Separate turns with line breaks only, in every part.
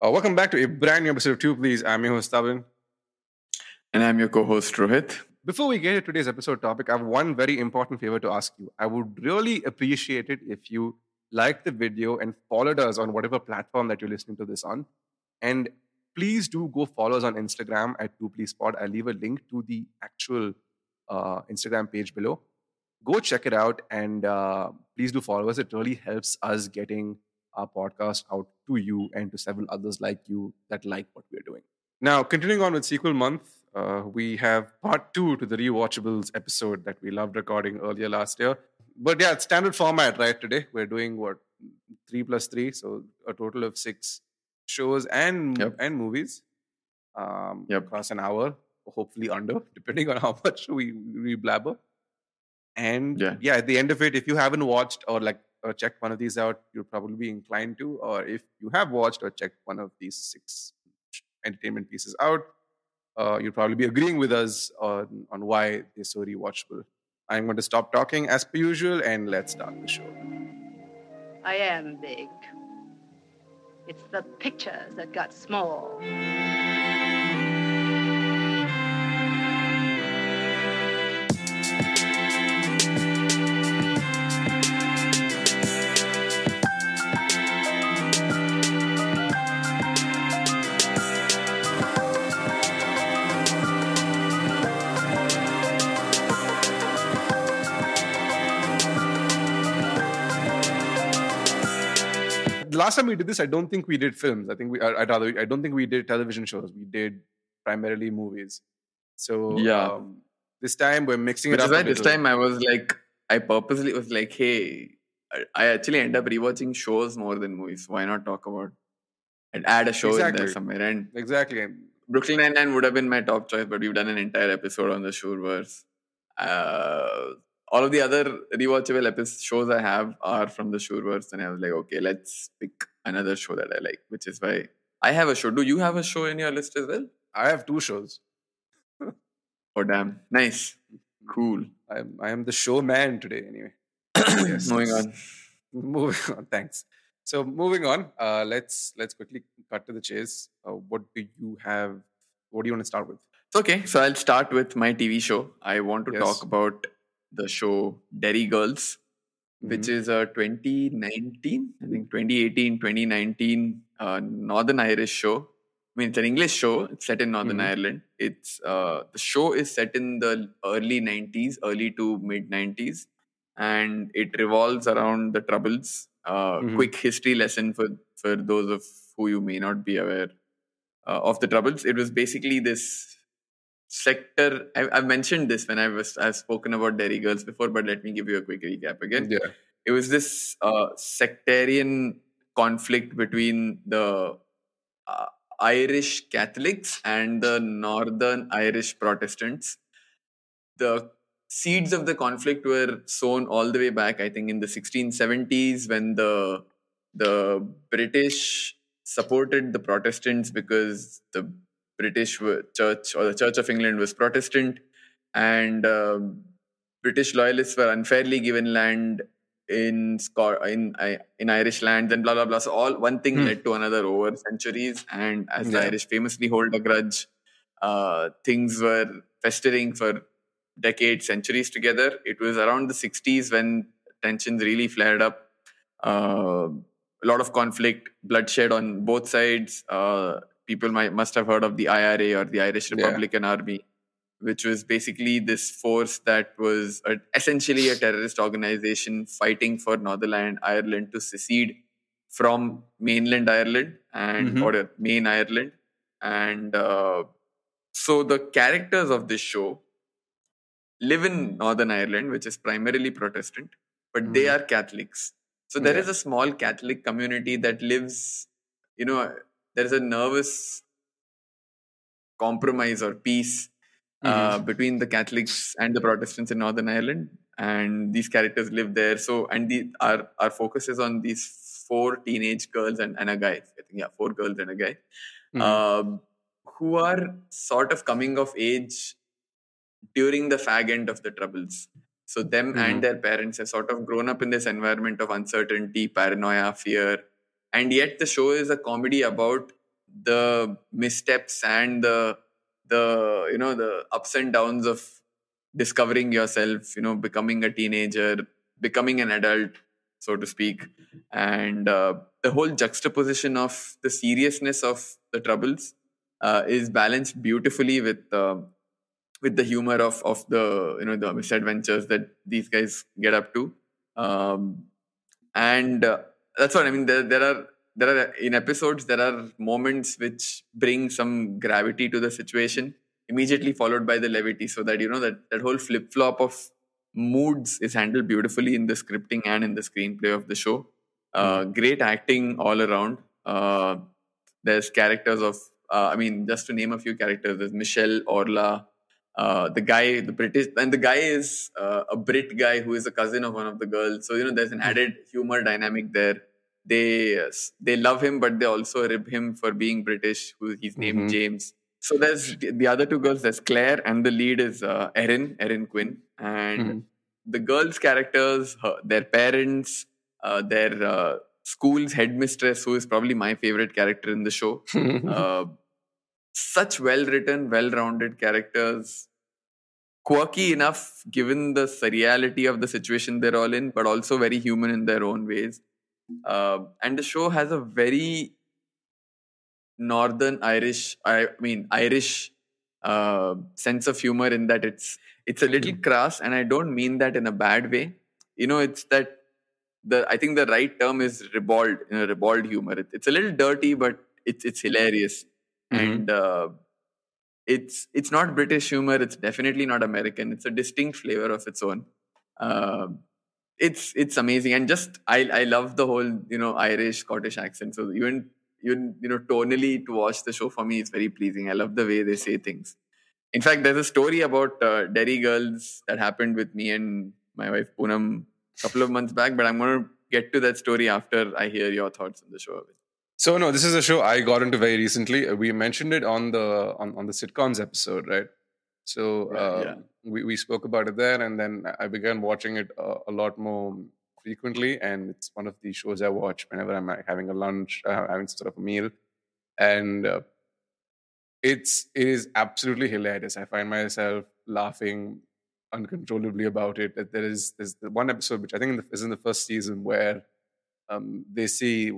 Uh, welcome back to a brand new episode of Two Please. I'm your host, Abhin.
And I'm your co host, Rohit.
Before we get to today's episode topic, I have one very important favor to ask you. I would really appreciate it if you liked the video and followed us on whatever platform that you're listening to this on. And please do go follow us on Instagram at Two Please Pod. I'll leave a link to the actual uh, Instagram page below. Go check it out and uh, please do follow us. It really helps us getting our podcast out to you and to several others like you that like what we're doing. Now, continuing on with sequel month, uh, we have part two to the rewatchables episode that we loved recording earlier last year. But yeah, it's standard format, right? Today we're doing what three plus three, so a total of six shows and
Yep.
and movies um,
Yep.
across an hour, hopefully under, depending on how much we we blabber. And
Yeah.
yeah, at the end of it, if you haven't watched or like or checked one of these out, you'll probably be inclined to. Or if you have watched or checked one of these six entertainment pieces out, uh, you'll probably be agreeing with us on, on why they're so rewatchable. I'm going to stop talking as per usual and let's start the show.
I am big. It's the pictures that got small.
Last time we did this, I don't think we did films. I think we, I- I'd rather, I don't think we did television shows. We did primarily movies. So
Yeah.
um, this time we're mixing
Which
it
is
up.
why
a
this time I was like, I purposely was like, hey, I- actually end up rewatching shows more than movies. Why not talk about and add a show in
Exactly.
there somewhere? And
exactly.
Brooklyn Nine-Nine would have been my top choice, but we've done an entire episode on the Schurverse. Uh, all of the other rewatchable episodes shows I have are from the Schurverse, and I was like, okay, let's pick another show that I like, which is why I have a show. Do you have a show in your list as well?
I have two shows.
Oh, damn. Nice. Cool.
I am, I am the showman today, anyway. Yes.
Moving on.
moving on thanks so moving on uh let's let's quickly cut to the chase uh, what do you have what do you want to start with
Okay, so I'll start with my TV show. I want to
Yes.
talk about the show Derry Girls, which
Mhm.
is a 2019, I think 2018, 2019 uh, Northern Irish show. I mean, it's an English show. It's set in Northern
Mhm.
Ireland. It's uh, the show is set in the early 90s, early to mid 90s, and it revolves around the Troubles. Uh,
Mhm.
Quick history lesson for for those of who you may not be aware uh, of the Troubles. It was basically this sector. I, I've mentioned this when I was I've spoken about Derry Girls before, but let me give you a quick recap again
yeah
it was this uh, sectarian conflict between the uh, Irish Catholics and the Northern Irish Protestants. The seeds of the conflict were sown all the way back, I think, in the 1670s when the the British supported the Protestants because the British Church or the Church of England was Protestant, and um British loyalists were unfairly given land in Scot- in in Irish lands and blah blah blah. So all one thing
Hmm.
led to another over centuries, and as the Irish famously hold a grudge, uh, things were festering for decades, centuries together. It was around the 60s when tensions really flared up. Uh, a lot of conflict, bloodshed on both sides. Uh, people might must have heard of the IRA or the Irish
Yeah.
Republican Army, which was basically this force that was a, essentially a terrorist organization fighting for Northern Ireland- to secede from mainland Ireland and
Mhm.
or main Ireland. And uh, so the characters of this show live in Northern Ireland, which is primarily Protestant, but they
Mhm.
are Catholics. So there
Yeah.
is a small Catholic community that lives, you know, there is a nervous compromise or peace uh, between the Catholics and the Protestants in Northern Ireland, and these characters live there. So, and the our our focus is on these four teenage girls and, and a guy. I think yeah, four girls and a guy,
Mhm.
um, who are sort of coming of age during the fag end of the troubles. So them
Mhm.
and their parents have sort of grown up in this environment of uncertainty, paranoia, fear, and yet the show is a comedy about the missteps and the the you know the ups and downs of discovering yourself you know becoming a teenager becoming an adult so to speak. And uh, the whole juxtaposition of the seriousness of the troubles uh, is balanced beautifully with uh, with the humor of of the you know the misadventures that these guys get up to. Um, and uh, that's what i mean there, there are there are in episodes there are moments which bring some gravity to the situation immediately followed by the levity so that you know that that whole flip flop of moods is handled beautifully in the scripting and in the screenplay of the show uh, mm. great acting all around uh, there's characters of uh, i mean just to name a few characters there's michelle orla uh, the guy, the British, and the guy is uh, a Brit guy who is a cousin of one of the girls. So you know, there's an hmm. added humor dynamic there. They they love him, but they also rib him for being British. Who he's named mm-hmm. James. So there's the other two girls. There's Claire, and the lead is uh, Erin, Erin Quinn, and mm-hmm. the girls' characters, her, their parents, uh, their uh, school's headmistress, who is probably my favorite character in the show. uh, such well written, well rounded characters. Quirky enough given the surreality of the situation they're all in, but also very human in their own ways. Uh, and the show has a very northern Irish, I mean Irish uh, sense of humor in that it's it's a little hmm. crass, and I don't mean that in a bad way. You know, it's that the I think the right term is ribald, you know, ribald humor. It, it's a little dirty, but it's it's hilarious mm-hmm. and uh, it's it's not British humor. It's definitely not American. It's a distinct flavor of its own. Uh, it's it's amazing, and just I I love the whole you know Irish Scottish accent. So even even you know tonally to watch the show for me is very pleasing. I love the way they say things. In fact, there's a story about uh, Derry Girls that happened with me and my wife Poonam a couple of months back, but I'm going to get to that story after I hear your thoughts on the show.
So no, this is a show I got into very recently. Uh, we mentioned it on the on, on the sitcoms episode, right? So uh, yeah. we we spoke about it there, and then I began watching it a, a, lot more frequently. And it's one of the shows I watch whenever I'm having a lunch, uh, having sort of a meal, and uh, it's it is absolutely hilarious. I find myself laughing uncontrollably about it. There is there's one episode which I think is in the first season where um, they see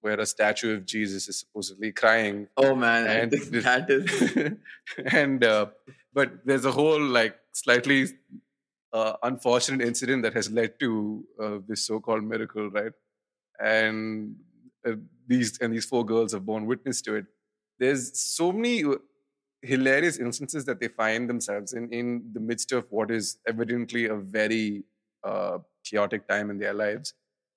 where a statue of Jesus is supposedly crying.
Oh man, and that is
and uh, but there's a whole like slightly uh, unfortunate incident that has led to uh, this so-called miracle, right? And uh, these and these four girls have borne witness to it. There's so many uh, hilarious instances that they find themselves in in the midst of what is evidently a very uh, chaotic time in their lives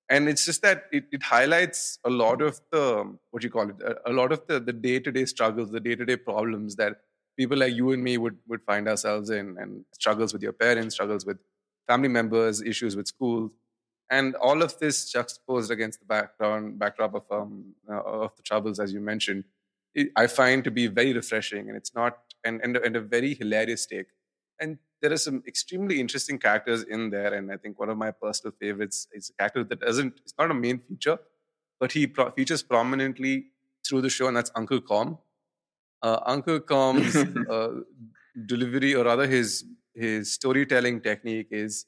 and it's just that it, it highlights a lot of the what you call it a, a lot of the the day-to-day struggles the day-to-day problems that people like you and me would would find ourselves in and struggles with your parents struggles with family members issues with schools and all of this juxtaposed against the background backdrop of um, uh, of the troubles as you mentioned it, i find to be very refreshing and it's not and, and, and a very hilarious take and there are some extremely interesting characters in there, and I think one of my personal favorites is a character that doesn't. It's not a main feature, but he pro- features prominently through the show, and that's Uncle Colm. Uh, Uncle Colm's uh, delivery, or rather his his storytelling technique, is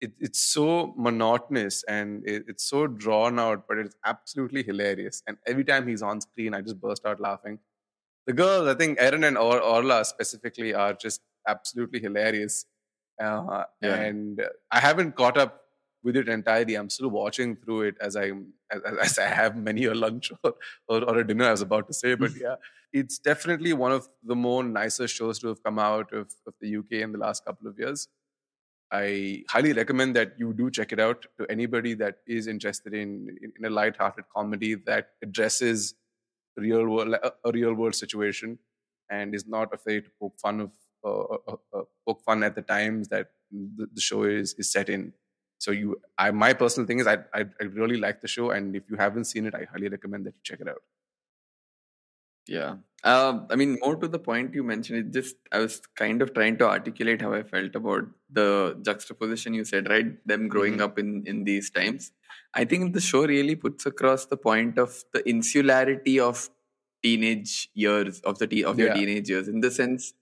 it, it's so monotonous and it, it's so drawn out, but it's absolutely hilarious. And every time he's on screen, I just burst out laughing. The girls, I think Erin and or- Orla specifically, are just absolutely hilarious. Uh, yeah. And I haven't caught up with it entirely. I'm still watching through it as I as, as I have many a lunch or, or, or, a dinner. I was about to say, but yeah, it's definitely one of the more nicer shows to have come out of, of the UK in the last couple of years. I highly recommend that you do check it out to anybody that is interested in in, in a light-hearted comedy that addresses real world a real world situation and is not afraid to poke fun of uh, uh, uh, poke fun at the times that the, the, show is is set in. So you, I my personal thing is I, I, I really like the show, and if you haven't seen it, I highly recommend that you check it out.
Yeah, uh, I mean, more to the point you mentioned, it just I was kind of trying to articulate how I felt about the juxtaposition you said, right? Them growing mm-hmm. up in in these times. I think the show really puts across the point of the insularity of teenage years of the te- of your
Yeah.
teenage years. In the sense,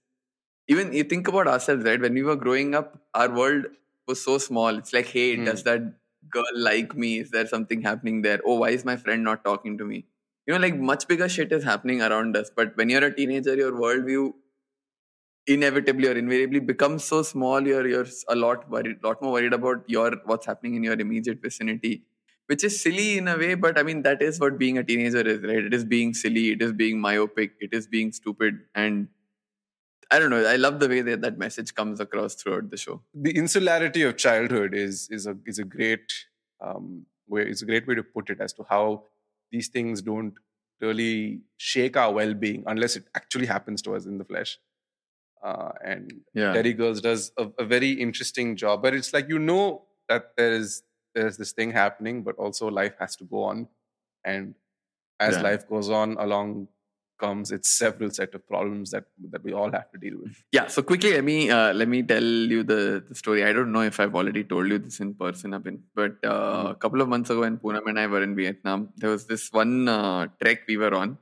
even you think about ourselves, right? When we were growing up, our world was so small. It's like, hey,
Hmm.
does that girl like me? Is there something happening there? Oh, why is my friend not talking to me? You know, like much bigger shit is happening around us. But when you're a teenager, your worldview inevitably or invariably becomes so small. You're you're a lot worried, lot more worried about your what's happening in your immediate vicinity, which is silly in a way. But I mean, that is what being a teenager is, right? It is being silly. It is being myopic. It is being stupid. And I don't know. I love the way that that message comes across throughout the show.
the insularity of childhood is is a is a great um, way. It's a great way to put it as to how these things don't really shake our well-being unless it actually happens to us in the flesh. Uh, and
Yeah.
Derry Girls does a, a very interesting job, but it's like you know that there is there's this thing happening, but also life has to go on, and as
Yeah.
life goes on, along comes its several set of problems that that we all have to deal with.
Yeah. So quickly, let me uh, let me tell you the, the story. I don't know if I've already told you this in person, Abhin, but uh, a couple of months ago, when Poonam and I were in Vietnam, there was this one uh, trek we were on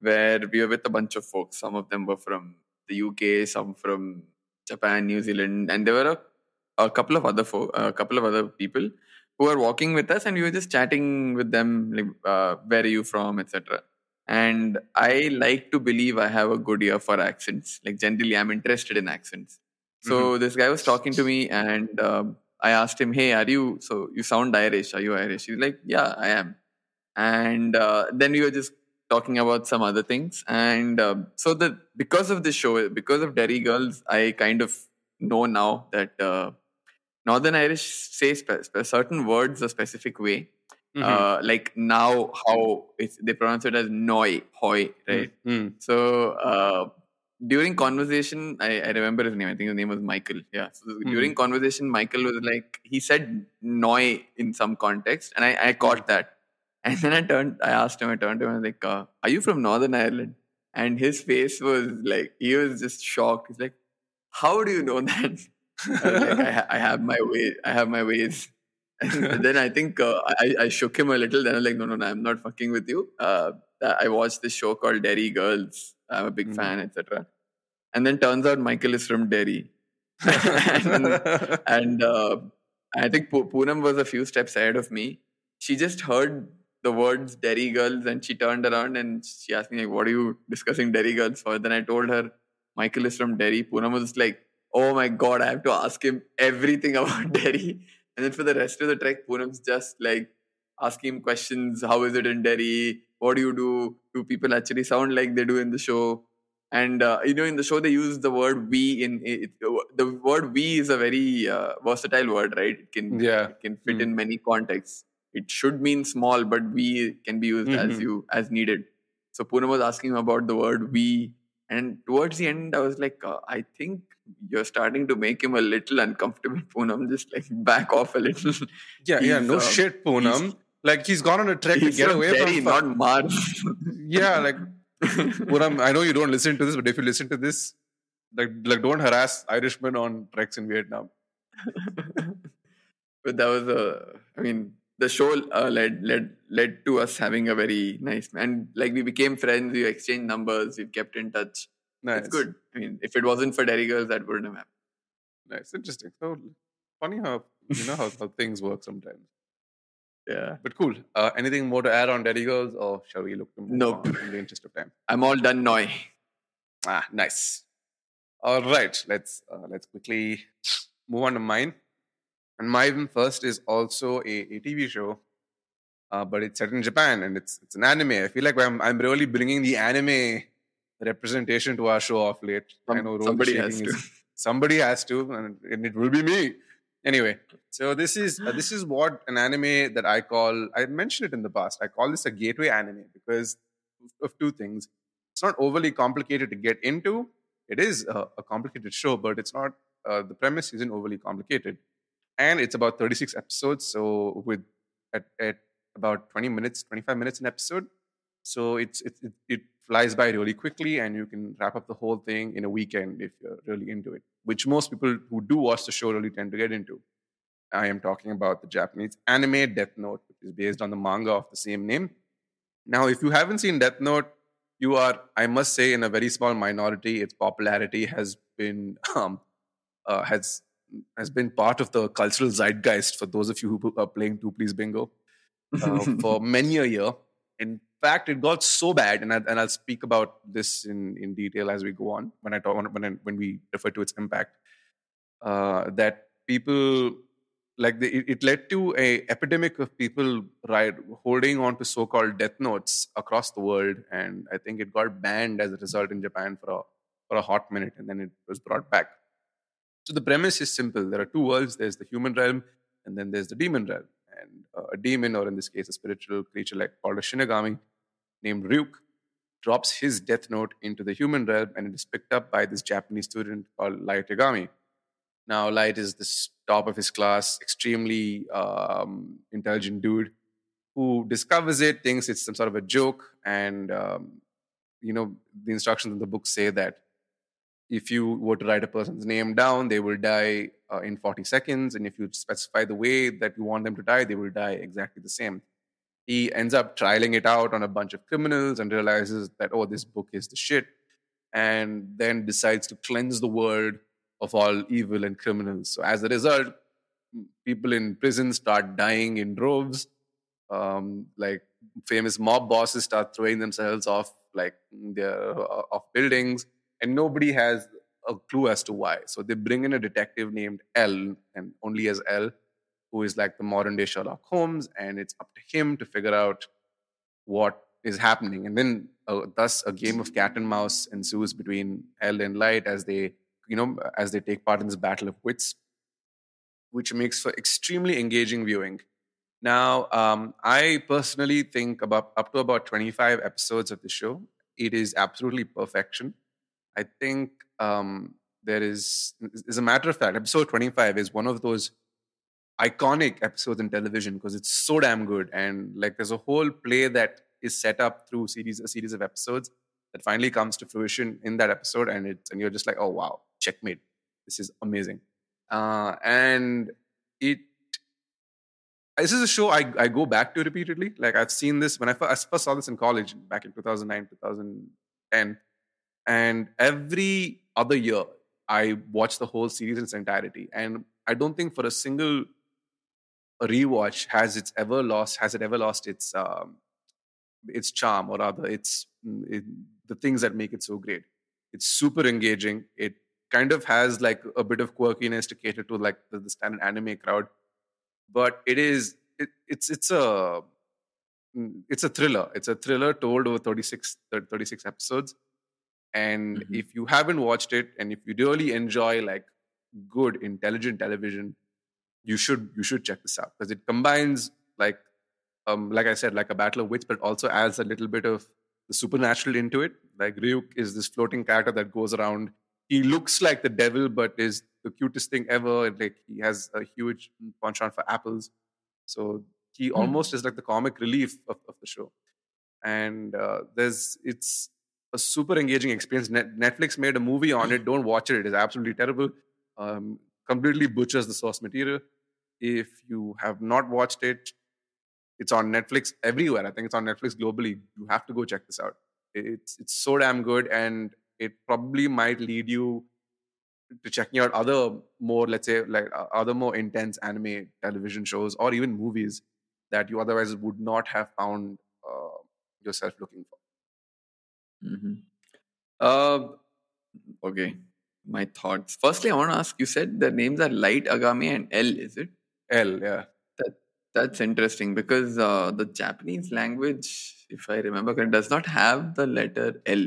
where we were with a bunch of folks. Some of them were from the UK, some from Japan, New Zealand, and there were a, a couple of other fo- a couple of other people who were walking with us, and we were just chatting with them, like, uh, where are you from, etc. And I like to believe I have a good ear for accents. Like generally, I'm interested in accents. So this guy was talking to me, and um, I asked him, "Hey, are you? So you sound Irish? Are you Irish?" He's like, "Yeah, I am." And uh, then we were just talking about some other things, and um, so the because of this show, because of Derry Girls, I kind of know now that uh, Northern Irish say spe- certain words a specific way.
Mhm.
Uh, like now, how it's, they pronounce it as "noi," "hoy," right?
Mm.
So uh, during conversation, I, I remember his name. I think his name was Michael. Yeah. So during conversation, Michael was like he said "noi" in some context, and I, I caught that. And then I turned, I asked him, I turned to him, I was like, uh, "Are you from Northern Ireland?" And his face was like he was just shocked. He's like, "How do you know that?" I like, I, ha- I have my way. I have my ways. Then I think uh, I, I shook him a little. Then I'm like, no, no, no, I'm not fucking with you. Uh, I watched this show called Derry Girls. I'm a big
Mhm.
fan, etc. And then turns out Michael is from Derry. and and uh, I think Poonam was a few steps ahead of me. She just heard the words Derry Girls and she turned around and she asked me, like, what are you discussing Derry Girls for? Then I told her, Michael is from Derry. Poonam was like, oh my God, I have to ask him everything about Derry. And then for the rest of the trek, Poonam's just like asking him questions. How is it in Derry? What do you do? Do people actually sound like they do in the show? And uh, you know, in the show, they use the word "we." In it, the word "we" is a very uh, versatile word, right? It can
Yeah.
it can fit
Mm.
in many contexts. It should mean small, but "we" can be used as
Mhm.
you as needed. So Poonam was asking him about the word "we," and towards the end, I was like, uh, I think you're starting to make him a little uncomfortable. Poonam, just like back off a little.
yeah, yeah, no
uh,
shit, Poonam. Like he's gone on a trek to
He's
get away
Derry,
from.
not Mars.
yeah, like Poonam. I know you don't listen to this, but if you listen to this, like, like don't harass Irishmen on treks in Vietnam.
but that was a i mean the show uh, led led led to us having a very nice and like we became friends we exchanged numbers we've kept in touch
Nice.
it's good i mean if it wasn't for Derry girls that wouldn't have happened
Nice, interesting. So funny how you know how, how things work sometimes.
yeah
But cool. Uh, anything more to add on Daddy Girls, or shall we look to move
Nope.
in the interest of time?
i'm all done now
Ah, nice. All right, let's uh, let's quickly move on to mine. And mine first is also a, a TV show, uh, but it's set in Japan and it's it's an anime. I feel like I'm I'm really bringing the anime representation to our show off late. I know Rohit
somebody has to.
his- somebody has to, and, and it will be me. Anyway, so this is uh, this is what an anime that I call. I mentioned it in the past. I call this a gateway anime because of two things. It's not overly complicated to get into. It is a, a complicated show, but it's not. Uh, the premise isn't overly complicated, and it's about 36 episodes. So with at, at about 20 minutes, 25 minutes an episode. So it's, it's it, it flies by really quickly, and you can wrap up the whole thing in a weekend if you're really into it. Which most people who do watch the show really tend to get into. I am talking about the Japanese anime Death Note, which is based on the manga of the same name. Now, if you haven't seen Death Note, you are, I must say, in a very small minority. Its popularity has been um, uh, has has been part of the cultural zeitgeist for those of you who are playing two please bingo uh, for many a year. In fact, it got so bad, and, I, and I'll speak about this in, in detail as we go on when I talk when I, when we refer to its impact. Uh, that people like the, it, it led to a epidemic of people right holding on to so-called death notes across the world, and I think it got banned as a result in Japan for a for a hot minute, and then it was brought back. So the premise is simple: there are two worlds. There's the human realm, and then there's the demon realm. And uh, a demon, or in this case, a spiritual creature like called a Shinigami, named Ryuk, drops his death note into the human realm, and it is picked up by this Japanese student called Light Yagami. Now, Light is this top of his class, extremely um, intelligent dude who discovers it, thinks it's some sort of a joke, and um, you know the instructions in the book say that if you were to write a person's name down, they will die uh, in 40 seconds, and if you specify the way that you want them to die, they will die exactly the same. He ends up trialing it out on a bunch of criminals and realizes that oh, this book is the shit, and then decides to cleanse the world of all evil and criminals. So as a result, people in prison start dying in droves. Um, like famous mob bosses start throwing themselves off like their uh, off buildings, and nobody has a clue as to why. So they bring in a detective named L, and only as L, who is like the modern day Sherlock Holmes, and it's up to him to figure out what is happening. And then, uh, thus, a game of cat and mouse ensues between L and Light as they you know, as they take part in this battle of wits, which makes for extremely engaging viewing. Now, um, I personally think about up to about 25 episodes of the show. It is absolutely perfection. I think um, there is, as a matter of fact, episode 25 is one of those iconic episodes in television because it's so damn good. And like, there's a whole play that is set up through series, a series of episodes that finally comes to fruition in that episode, and it's and you're just like, oh wow, checkmate. This is amazing. Uh, and it this is a show I, I go back to repeatedly. Like I've seen this when I first, I first saw this in college back in 2009, 2010. And every other year, I watch the whole series in its entirety. And I don't think for a single rewatch has it ever lost has it ever lost its um, its charm or rather its mm, it, the things that make it so great. It's super engaging. It kind of has like a bit of quirkiness to cater to like the, the standard anime crowd but it is it, it's it's a mm, it's a thriller it's a thriller told over 36 36 episodes and mm-hmm. if you haven't watched it and if you really enjoy like good intelligent television you should you should check this out because it combines like um like i said like a battle of wits but also adds a little bit of the supernatural into it like ryuk is this floating character that goes around he looks like the devil, but is the cutest thing ever. Like he has a huge penchant for apples, so he mm. almost is like the comic relief of, of the show. And uh, there's it's a super engaging experience. Net, Netflix made a movie on it. Don't watch it; it is absolutely terrible. Um, completely butchers the source material. If you have not watched it, it's on Netflix everywhere. I think it's on Netflix globally. You have to go check this out. It's it's so damn good, and it probably might lead you to checking out other more let's say like uh, other more intense anime television shows or even movies that you otherwise would not have found uh, yourself looking for
mm-hmm. uh, okay my thoughts firstly i want to ask you said the names are light agami and l is it
l yeah
that that's interesting because uh, the japanese language if i remember correct does not have the letter l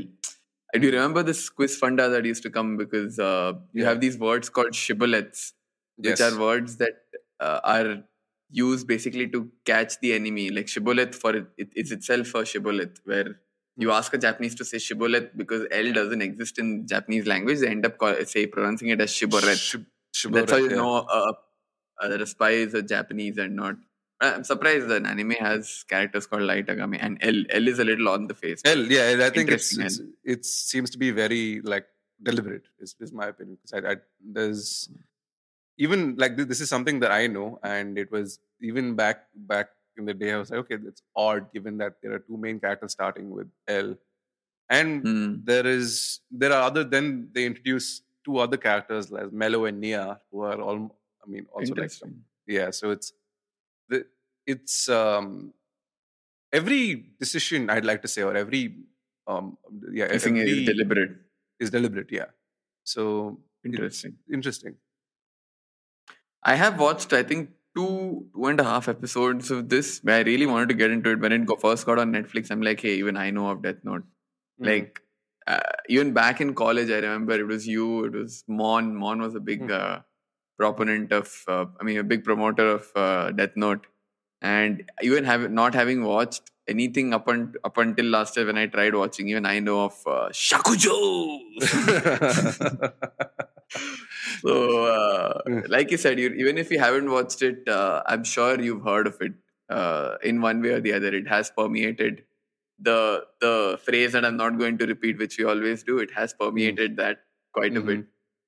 do you remember this quiz funda that used to come because uh, you yeah. have these words called shibboleths, which yes. are words that uh, are used basically to catch the enemy. Like shibboleth for it, it is itself a shibboleth, where you hmm. ask a Japanese to say shibboleth because L doesn't exist in Japanese language. They end up call, say pronouncing it as shibboleth. Shib- That's how you yeah. know uh, uh, that a spy is a Japanese and not I'm surprised that anime has characters called Light Agami and L. L is a little on the face.
L, yeah, I think it's, it's it seems to be very like deliberate. Is, is my opinion because I, I, there's even like this is something that I know, and it was even back back in the day. I was like, okay, it's odd given that there are two main characters starting with L, And
Hmm.
there is there are other then they introduce two other characters like Mello and Near who are all I mean also like
Interesting.
yeah so it's the it's um every decision I'd like to say or every um yeah
I think
every
it's deliberate.
is deliberate yeah so
Interesting.
interesting
I have watched, I think, two two and a half episodes of this. Where I really wanted to get into it when it go, first got on Netflix. I'm like, hey, even I know of Death Note.
Mhm.
Like, uh, even back in college, I remember it was you, it was Mon. Mon was a big
Hmm.
uh, proponent of, uh, I mean, a big promoter of uh, Death Note. And even have, not having watched anything up, un- up until last year when I tried watching, even I know of uh, Shakujo. So, uh,
Mm.
like you said, you, even if you haven't watched it, uh, I'm sure you've heard of it uh, in one way or the other. It has permeated the the phrase that I'm not going to repeat, which we always do. It has permeated that quite a bit.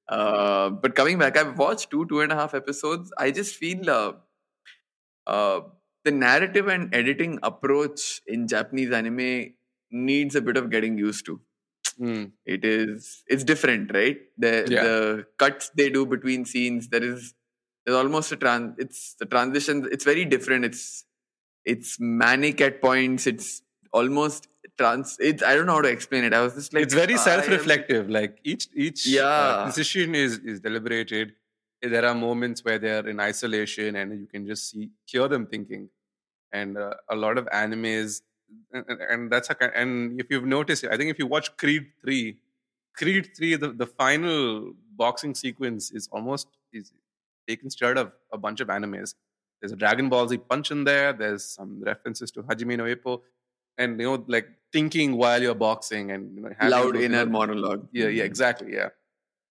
Uh, but coming back, I've watched two two and a half episodes. I just feel uh, uh, the narrative and editing approach in Japanese anime needs a bit of getting used to
Mm.
it is it's different right? The
Yeah.
the cuts they do between scenes there is there's almost a trans it's the transition it's very different. It's it's manic at points. It's almost trans it's i don't know how to explain it. I was just like
it's very self-reflective. Like each each uh,
Yeah.
decision is is deliberated. There are moments where they're in isolation and you can just see hear them thinking. And uh, a lot of animes and, and- that's a and if you've noticed i think if you watch creed 3 creed 3 the, the final boxing sequence is almost is taken straight of a bunch of animes. There's a dragon ball z punch in there there's some references to hajime no ippo and you know like thinking while you're boxing and you know
loud inner
know-
monologue.
Yeah yeah exactly yeah.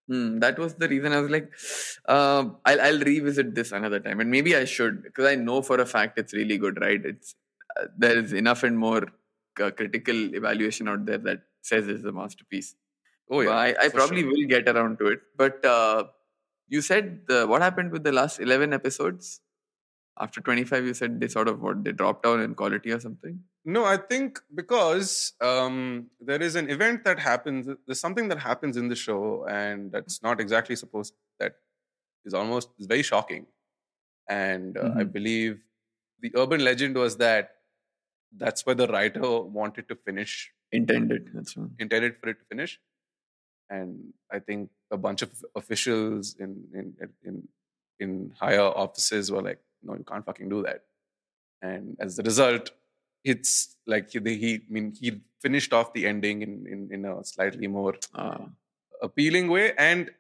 Hmm, that was the reason I was like, uh, I'll, I'll revisit this another time, and maybe I should because I know for a fact it's really good, right? It's uh, there is enough and more uh, critical evaluation out there that says it's a masterpiece.
oh yeah
I, I probably
sure.
will get around to it. But uh, you said the, what happened with the last eleven episodes? After twenty five, you said they sort of what they dropped down in quality or something.
No, I think because um, there is an event that happens. There's something that happens in the show, and that's not exactly supposed. That is almost is very shocking, and uh, I
Mhm.
believe the urban legend was that that's where the writer wanted to finish,
Intended. That's one.
intended for it to finish, and I think a bunch of officials in in in in higher offices were like, "No, you can't fucking do that," and as a result, it's like he, he I mean he finished off the ending in in, in a slightly more
Uh,
appealing way. And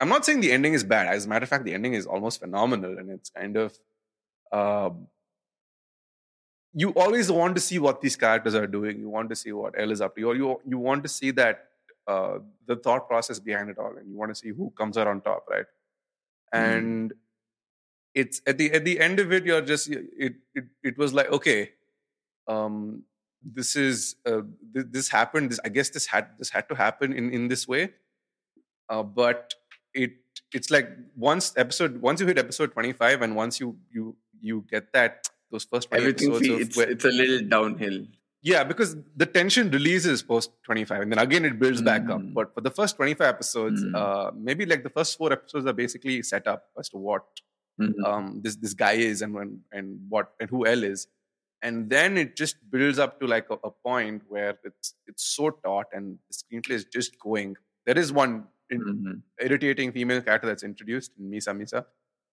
I'm not saying the ending is bad. As a matter of fact, the ending is almost phenomenal, and it's kind of um, you always want to see what these characters are doing. You want to see what L is up to. or you, you want to see that uh, the thought process behind it all, and you want to see who comes out on top, right?
Mhm.
And it's at the at the end of it, you're just it it it was like okay, um, this is uh, th- this happened. This I guess this had this had to happen in in this way, uh, but it it's like once episode once you hit episode 25 and once you you you get that those first 20
everything
episodes
it's
where-
it's a little downhill.
yeah, because the tension releases post 25 and then again it builds back up.
Mm.
But for the first 25 episodes,
Mm.
uh, maybe like the first four episodes are basically set up as to what
Mhm.
um, this this guy is and when and what and who L is. And then it just builds up to like a, a point where it's it's so taut and the screenplay is just going. There is one
Mhm.
irritating female character that's introduced in Misa Misa,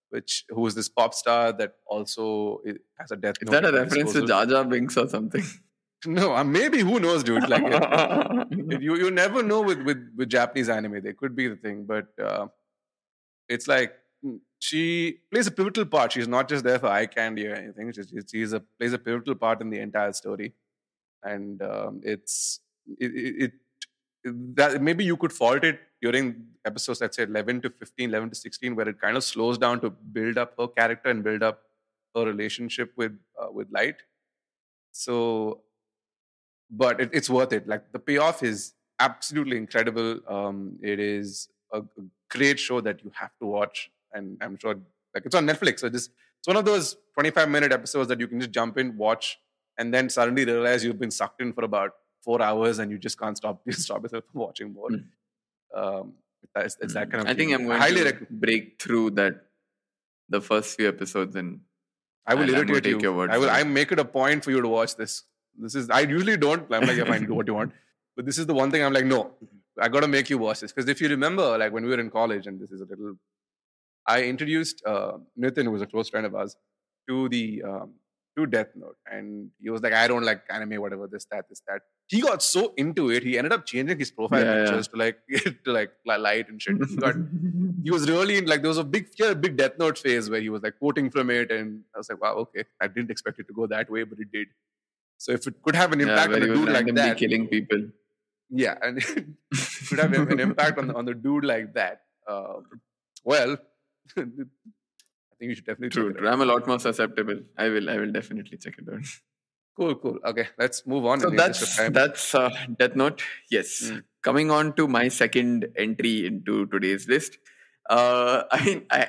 which who is this pop star that also has a death.
Is that a reference to. Jar Jar Binks or something?
No, uh, maybe who knows, dude? Like it- it- you you never know with with with Japanese anime. They could be the thing, but uh, it's like mm, she plays a pivotal part. She's not just there for eye candy or anything. She's she's a plays a pivotal part in the entire story, and um, it's it, it, it that maybe you could fault it during episodes let's say 11 to 15 11 to 16 where it kind of slows down to build up her character and build up her relationship with uh, with light. So but it, it's worth it. Like the payoff is absolutely incredible. Um it is a, great show that you have to watch. And i'm sure like it's on netflix. So just it's one of those 25 minute episodes that you can just jump in watch and then suddenly realize you've been sucked in for about four hours and you just can't stop you stop yourself from watching more.
Mm.
Um, it's, it's that kind of.
I think. I'm going
highly
to
rec-
break through that the first few episodes and
I will
and
irritate
take
you.
your word
I will. I make it a point for you to watch this. This is. I usually don't. I'm like, yeah, fine, do what you want. But this is the one thing I'm like, no, I got to make you watch this because if you remember, like when we were in college, and this is a little, I introduced uh, Nitin, who was a close friend of ours, to the um, to Death Note, and he was like, I don't like anime, whatever, this, that, this, that. He got so into it, he ended up changing his profile
Yeah, yeah.
pictures to like to like li- light and shit. He got he was really in like there was a big a big Death Note phase where he was like quoting from it, and I was like, wow, okay, I didn't expect it to go that way, but it did. So if it could have an impact on a dude like that,
killing people.
yeah, and it could have an impact on the, on the dude like that. Uh, well, think you should definitely
True,
check it
true.
out.
I'm a lot more susceptible. I will, I will definitely check it out.
Cool, cool. Okay, let's move on.
So
in the interest of
that's that's uh, Death Note. Yes.
Mm.
Coming on to my second entry into today's list. Uh, I mean, I,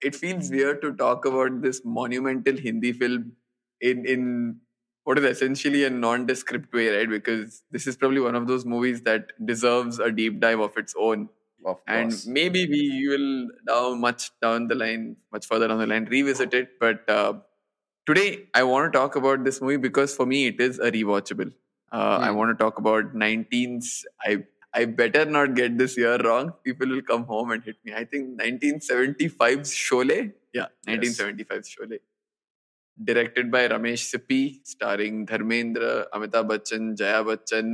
it feels weird to talk about this monumental Hindi film in in what is essentially a nondescript way, right? Because this is probably one of those movies that deserves a deep dive of its own and maybe we will down much down the line much further down the line revisit it. But uh, today i want to talk about this movie because for me it is a rewatchable. Uh, i
Hmm.
want to talk about 19s i i better not get this year wrong. People will come home and hit me. I think 1975's Sholay. yeah 1975's Sholay. directed by ramesh sippy starring dharmendra amitabh bachchan jaya bachchan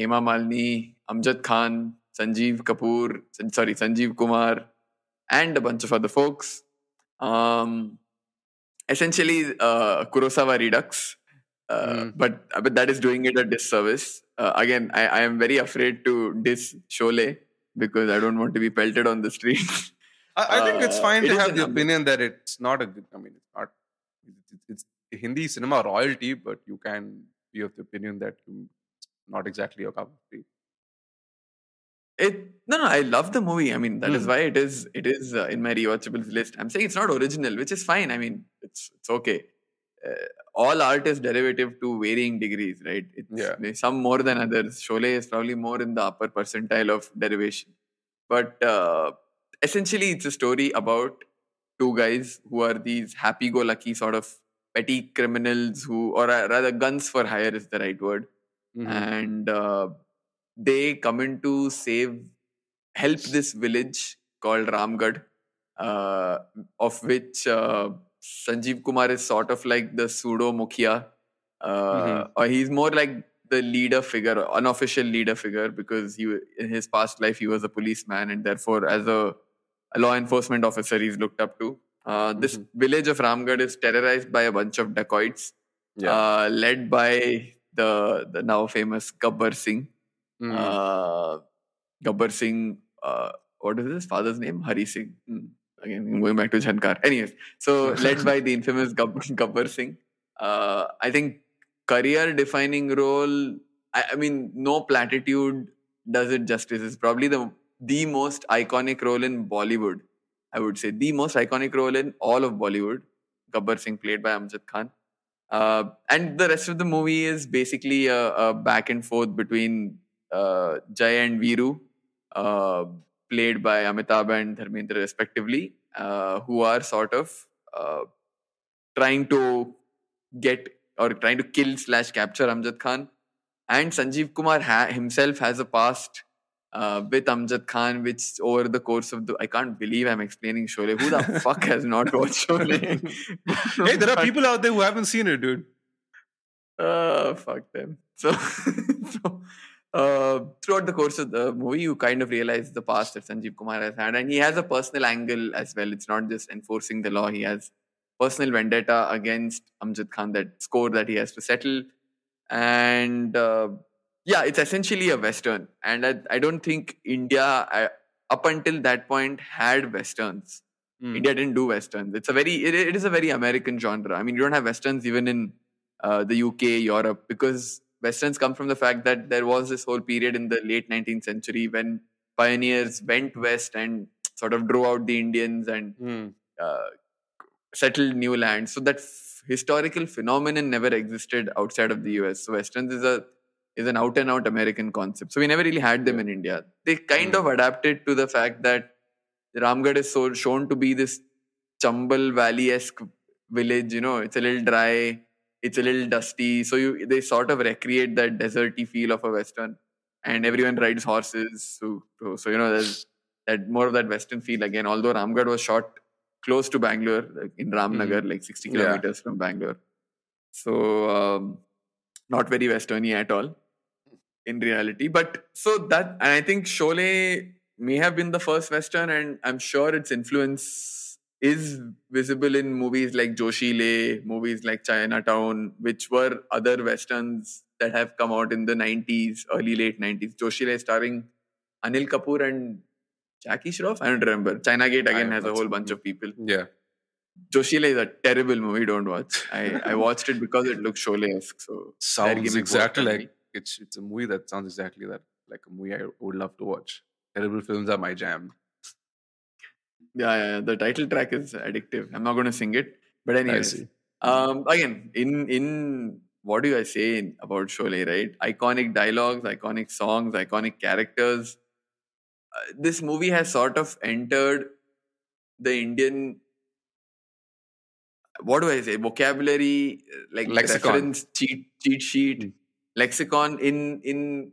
hema malini amjad khan sanjeev kapoor sorry sanjeev kumar and a bunch of other folks um essentially uh, kurosawa redux uh,
Mm.
but but that is doing it a disservice uh, again I, I am very afraid to diss Sholay because i don't want to be pelted on the street
I, I think it's
uh,
fine
it
to
is
have the opinion that it's not a good. I mean, it's not. It's, it's Hindi cinema royalty, but you can be of the opinion that you, it's not exactly your cup of tea.
It no no I love the movie. I mean that is
Hmm.
why it is it is uh, in my rewatchables list. I'm saying it's not original, which is fine. I mean it's it's okay. Uh, all art is derivative to varying degrees, right? It's
Yeah.
some more than others. Sholay is probably more in the upper percentile of derivation, but uh, essentially it's a story about two guys who are these happy-go-lucky sort of petty criminals who, or uh, rather, guns for hire is the right word
Mhm.
and uh, they come in to save help this village called ramgarh uh, of which uh, sanjeev kumar is sort of like the pseudo mukhia uh,
Mhm.
or he's more like the leader figure unofficial leader figure because he in his past life he was a policeman and therefore as a, a law enforcement officer he's looked up to uh, this
Mhm.
village of ramgarh is terrorized by a bunch of dacoits
Yeah.
uh, led by the the now famous Gabbar Singh.
Mhm.
Uh, Gabbar Singh, uh, what is his father's name? Hari Singh. Hmm. Again, I'm going back to Jhankar. Anyways, so led by the infamous Gab- Gabbar Singh. Uh, I think career defining role. I, I mean, no platitude does it justice. It's probably the the most iconic role in Bollywood. I would say the most iconic role in all of Bollywood. Gabbar Singh played by Amjad Khan. Uh, and the rest of the movie is basically a, a back and forth between uh, Jay and Viru, uh, played by Amitabh and Dharmendra respectively, uh, who are sort of uh, trying to get or trying to kill slash capture Amjad Khan. And Sanjeev Kumar ha- himself has a past uh, with Amjad Khan, which over the course of the I can't believe I'm explaining Sholay. Who the fuck has not watched Sholay?
hey, there are people out there who haven't seen it, dude.
uh, fuck them. So, so uh, throughout the course of the movie, you kind of realize the past that Sanjeev Kumar has had, and he has a personal angle as well. It's not just enforcing the law; he has personal vendetta against Amjad Khan, that score that he has to settle, and uh, yeah, it's essentially a western. And I, I don't think India, uh, up until that point, had westerns.
Mm.
India didn't do westerns. It's a very it, it is a very American genre. I mean, you don't have westerns even in uh, the UK, Europe, because westerns come from the fact that there was this whole period in the late 19th century when pioneers went west and sort of drove out the Indians and
Mm.
uh, settled new lands. So that f- historical phenomenon never existed outside of the US. So westerns is a is an out and out American concept. So we never really had them
Yeah.
in India. They kind
Mm.
of adapted to the fact that Ramgarh is so shown to be this Chambal Valley esque village. You know, it's a little dry, it's a little dusty. So you they sort of recreate that deserty feel of a western, and everyone rides horses. So so, so you know there's that more of that western feel again. Although Ramgarh was shot close to Bangalore, like in Ramnagar, like 60
Mm-hmm. Yeah.
kilometers from Bangalore. So um, not very westerny at all in reality. But so that, and I think Sholay may have been the first western, and I'm sure its influence is visible in movies like Joshi Le, movies like Chinatown, which were other westerns that have come out in the 90s, early late 90s. Joshi Le starring Anil Kapoor and Jackie Shroff. I don't remember. China Gate again has a whole bunch of people.
Yeah.
Joshile is a terrible movie. Don't watch. I, I watched it because it looked Sholay-esque. So
Sounds exactly like it's it's a movie that sounds exactly that like a movie I would love to watch. Terrible films are my jam.
Yeah, yeah. The title track is addictive. I'm not going to sing it, but anyways. Um, again, in in what do I say about Sholay? Right, iconic dialogues, iconic songs, iconic characters. Uh, this movie has sort of entered the Indian. What do I say? Vocabulary, uh, like
Lexicon.
reference cheat cheat sheet,
Mm.
lexicon in in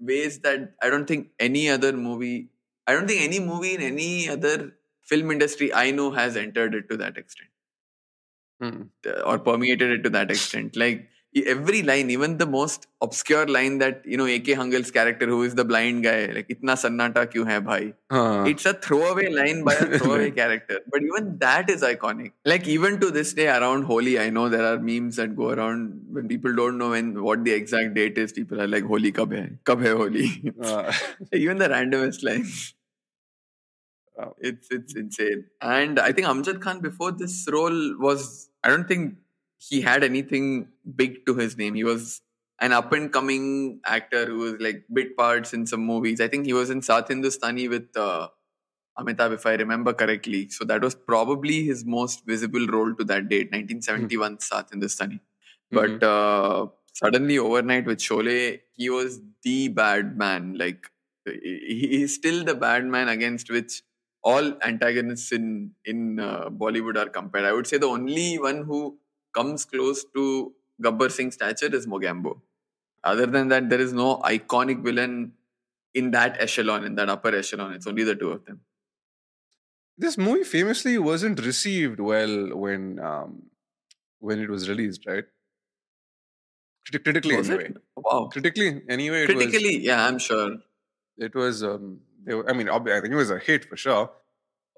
ways that I don't think any other movie. I don't think any movie in any other film industry I know has entered it to that extent
Hmm.
uh, or permeated it to that extent. Like every line, even the most obscure line that you know AK Hangal's character, who is the blind guy, like "Itna sannata kyun hai bhai?"
Huh.
It's a throwaway line by a throwaway character, but even that is iconic. Like even to this day, around Holi, I know there are memes that go around when people don't know when what the exact date is. People are like, "Holi kab hai? Kab hai Holi?"
Uh,
even the randomest lines.
Wow.
It's it's insane. And I think Amjad Khan before this role was I don't think he had anything big to his name. He was an up and coming actor who was like bit parts in some movies. I think he was in Saat Hindustani with uh, Amitabh, if I remember correctly. So that was probably his most visible role to that date, 1971 Saat Hindustani. But uh, suddenly overnight with Sholay, he was the bad man. Like he's still the bad man against which all antagonists in in uh, Bollywood are compared. I would say the only one who comes close to Gabbar Singh's stature is Mogambo. Other than that, there is no iconic villain in that echelon, in that upper echelon. It's only the two of them.
this movie famously wasn't received well when um when it was released, right? Criti- Critically,
Was
anyway.
it? Wow.
Critically, anyway. It
Critically, yeah, I'm sure.
it was. Um, they were, I mean, I think it was a hit for sure,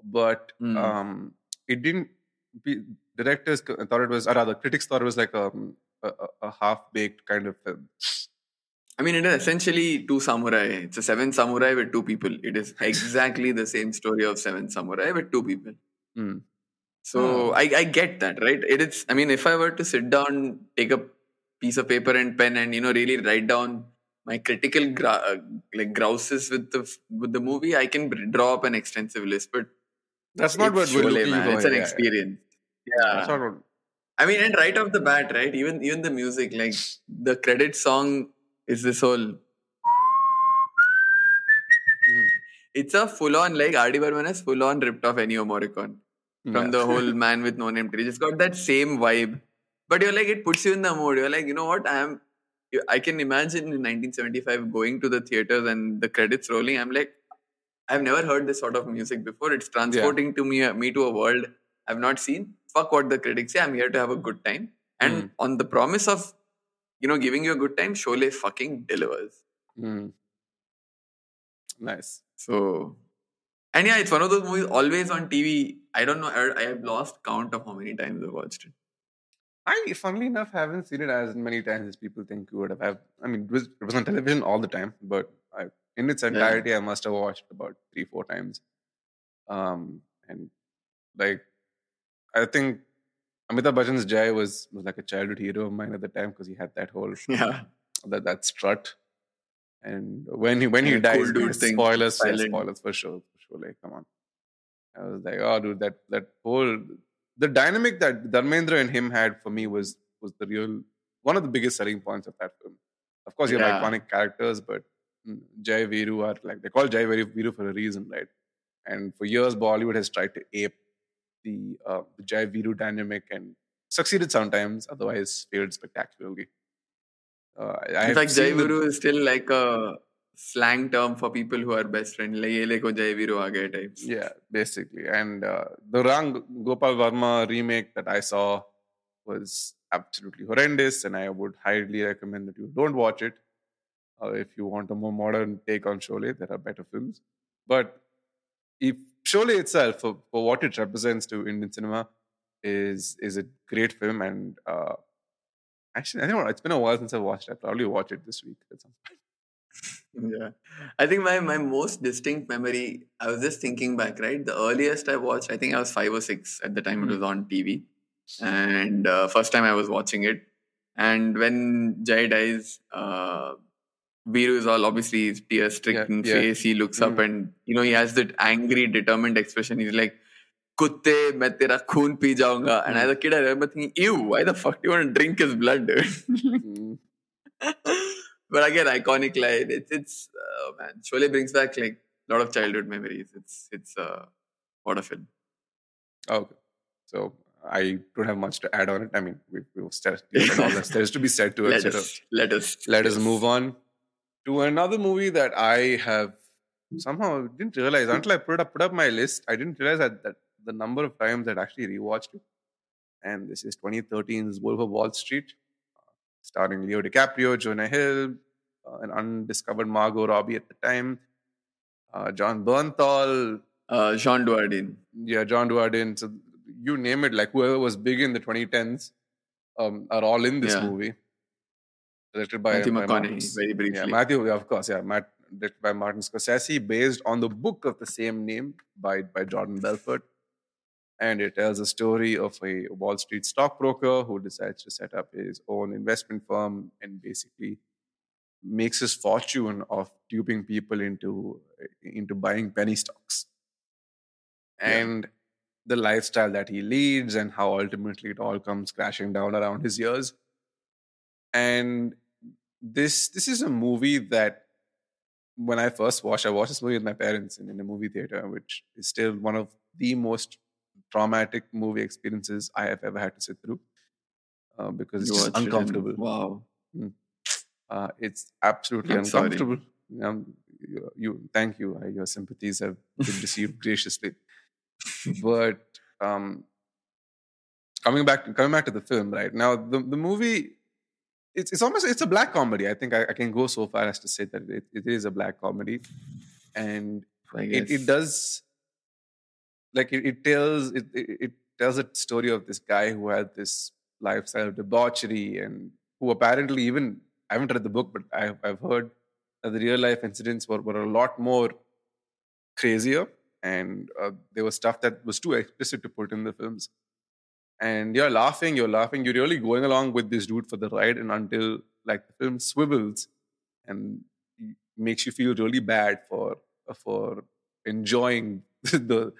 but
Hmm.
um, it didn't. Be, directors thought it was, or rather, critics thought it was like um, a, a, a half-baked kind of film.
I mean, it is essentially two samurai. It's a seven samurai with two people. It is exactly the same story of seven samurai with two people.
Hmm.
So I, I get that, right? It is. I mean, if I were to sit down, take a piece of paper and pen, and you know, really write down my critical gra- uh, like grouses with the with the movie, I can draw up an extensive list. But
That's not what we're
Sholay,
looking
man.
for.
It's an
yeah, yeah.
experience.
That's
Yeah.
not what,
I mean, and right off the bat, right? Even even the music, like the credit song, is this whole.
Mhm.
It's a full on like R.D. Burman has full on ripped off Ennio Morricone from
Yeah.
the whole man with no name tree. It's got that same vibe, but you're like it puts you in the mood. You're like, you know what? I am. I can imagine in 1975 going to the theaters and the credits rolling. I'm like, I've never heard this sort of music before. It's transporting to me me to a world I've not seen. Fuck what the critics say. I'm here to have a good time. And
Mm.
on the promise of, you know, giving you a good time, Sholay fucking delivers.
Mm. Nice.
So, and yeah, it's one of those movies always on TV. I don't know. I, I have lost count of how many times I've watched it.
I, funnily enough, haven't seen it as many times as people think you would have. I've, I mean, it was, it was on television all the time, but I, in its entirety, I must have watched about three, four times. Um, and like, I think Amitabh Bachchan's Jai was, was like a childhood hero of mine at the time because he had that whole
Yeah.
that that strut. And when he when he
a cool
dies,
dude
spoilers, yeah, spoilers for sure, for sure. Like, come on. I was like, oh, dude, that that whole the dynamic that Dharmendra and him had for me was was the real one of the biggest selling points of that film. Of course, you have
Yeah.
iconic characters, but mm, Jai Viru are like they call Jai Viru for a reason, right? And for years, Bollywood has tried to ape the, uh, the Jai Viru dynamic and succeeded sometimes, otherwise failed spectacularly. Uh, I
In fact, Jai Viru is still like a slang term for people who are best friends. Like, "Ye lekho Jai Viru aa types.
Yeah, basically. And uh, the Ram Gopal Varma remake that I saw was absolutely horrendous, and I would highly recommend that you don't watch it. Uh, if you want a more modern take on Sholay, there are better films. But if Sholay itself, for, for what it represents to Indian cinema, is is a great film. And uh, actually, I don't know. It's been a while since I watched it. I'll probably watch it this week at some point.
Yeah. I think my, my most distinct memory, I was just thinking back, right? The earliest I watched, I think I was five or six at the time it
Mhm.
was on TV. And uh, first time I was watching it. And when Jai dies, uh, Viru is all obviously tear stricken
Yeah, yeah.
face. He looks up
Mhm.
and, you know, he has that angry, determined expression. He's like, Kutte, main tera khoon pee jaunga. And as a kid, I remember thinking, ew, why the fuck do you want to drink his blood, dude?
Mm.
but again, iconic line. It's it's uh, man. Sholay brings back like a lot of childhood memories. It's it's uh, what a film.
Okay. So I don't have much to add on it. I mean, we, we've said all this. There's to be said to it.
Let
so
us let us
let us move on to another movie that I have somehow didn't realize until I put up put up my list. I didn't realize that, that the number of times I'd actually rewatched it. And this is 2013's Wolf of Wall Street, starring Leo DiCaprio, Jonah Hill, uh, an undiscovered Margot Robbie at the time, uh, Jon Bernthal,
Uh, Jean Dujardin.
yeah, John Dujardin. So you name it, like whoever was big in the 2010s um, are all in this
Yeah.
movie. Directed by
Matthew
by
McConaughey,
Martin-
very briefly.
Yeah, Matthew, of course, yeah, Matt, directed by Martin Scorsese, based on the book of the same name by by Jordan Belfort, and it tells a story of a Wall Street stockbroker who decides to set up his own investment firm and basically makes his fortune of duping people into into buying penny stocks
Yeah.
and the lifestyle that he leads and how ultimately it all comes crashing down around his ears and this this is a movie that when i first watched i watched this movie with my parents in, in a movie theater which is still one of the most traumatic movie experiences i have ever had to sit through uh, because it's just
watched it
uncomfortable
Wow.
uh, it's absolutely
I'm
uncomfortable. Um, you, you, thank you. Uh, Your sympathies have been received graciously. But um, coming back, coming back to the film, right now, the the movie, it's it's almost it's a black comedy. I think I, I can go so far as to say that it, it is a black comedy, and it, it does like it, it tells it, it it tells a story of this guy who had this lifestyle of debauchery and who apparently even I haven't read the book, but I've I've heard that the real life incidents were, were a lot more crazier and uh, there was stuff that was too explicit to put in the films. And you're laughing, you're laughing, you're really going along with this dude for the ride, and until like the film swivels and makes you feel really bad for for enjoying the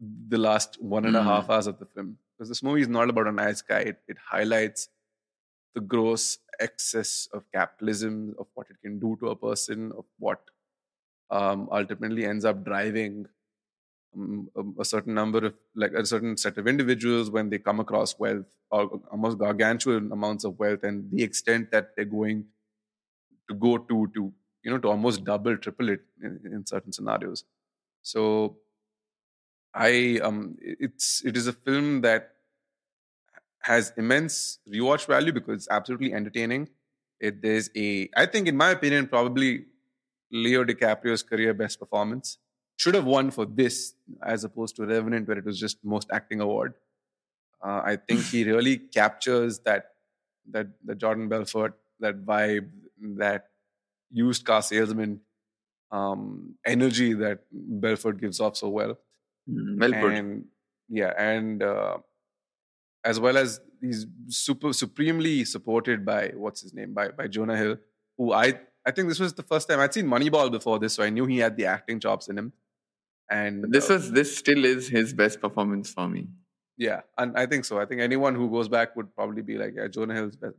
the last one and a
Mm.
half hours of the film. Because this movie is not about a nice guy. It, it highlights the gross excess of capitalism of what it can do to a person of what um, ultimately ends up driving um, a, a certain number of like a certain set of individuals when they come across wealth or almost gargantuan amounts of wealth and the extent that they're going to go to to you know to almost double triple it in, in certain scenarios. So i um it's it is a film that has immense rewatch value because it's absolutely entertaining. It there's a i think in my opinion probably leo dicaprio's career best performance should have won for this as opposed to revenant where it was just most acting award. Uh, i think he really captures that that the jordan belfort that vibe that used car salesman um, energy that belfort gives off so well
well put.
and yeah and uh, as well as he's super supremely supported by what's his name by by jonah hill who i i think this was the first time i'd seen moneyball before this so i knew he had the acting chops in him and
This
uh,
was this still is his best performance for me.
yeah and i think so i think anyone who goes back would probably be like yeah jonah hill's best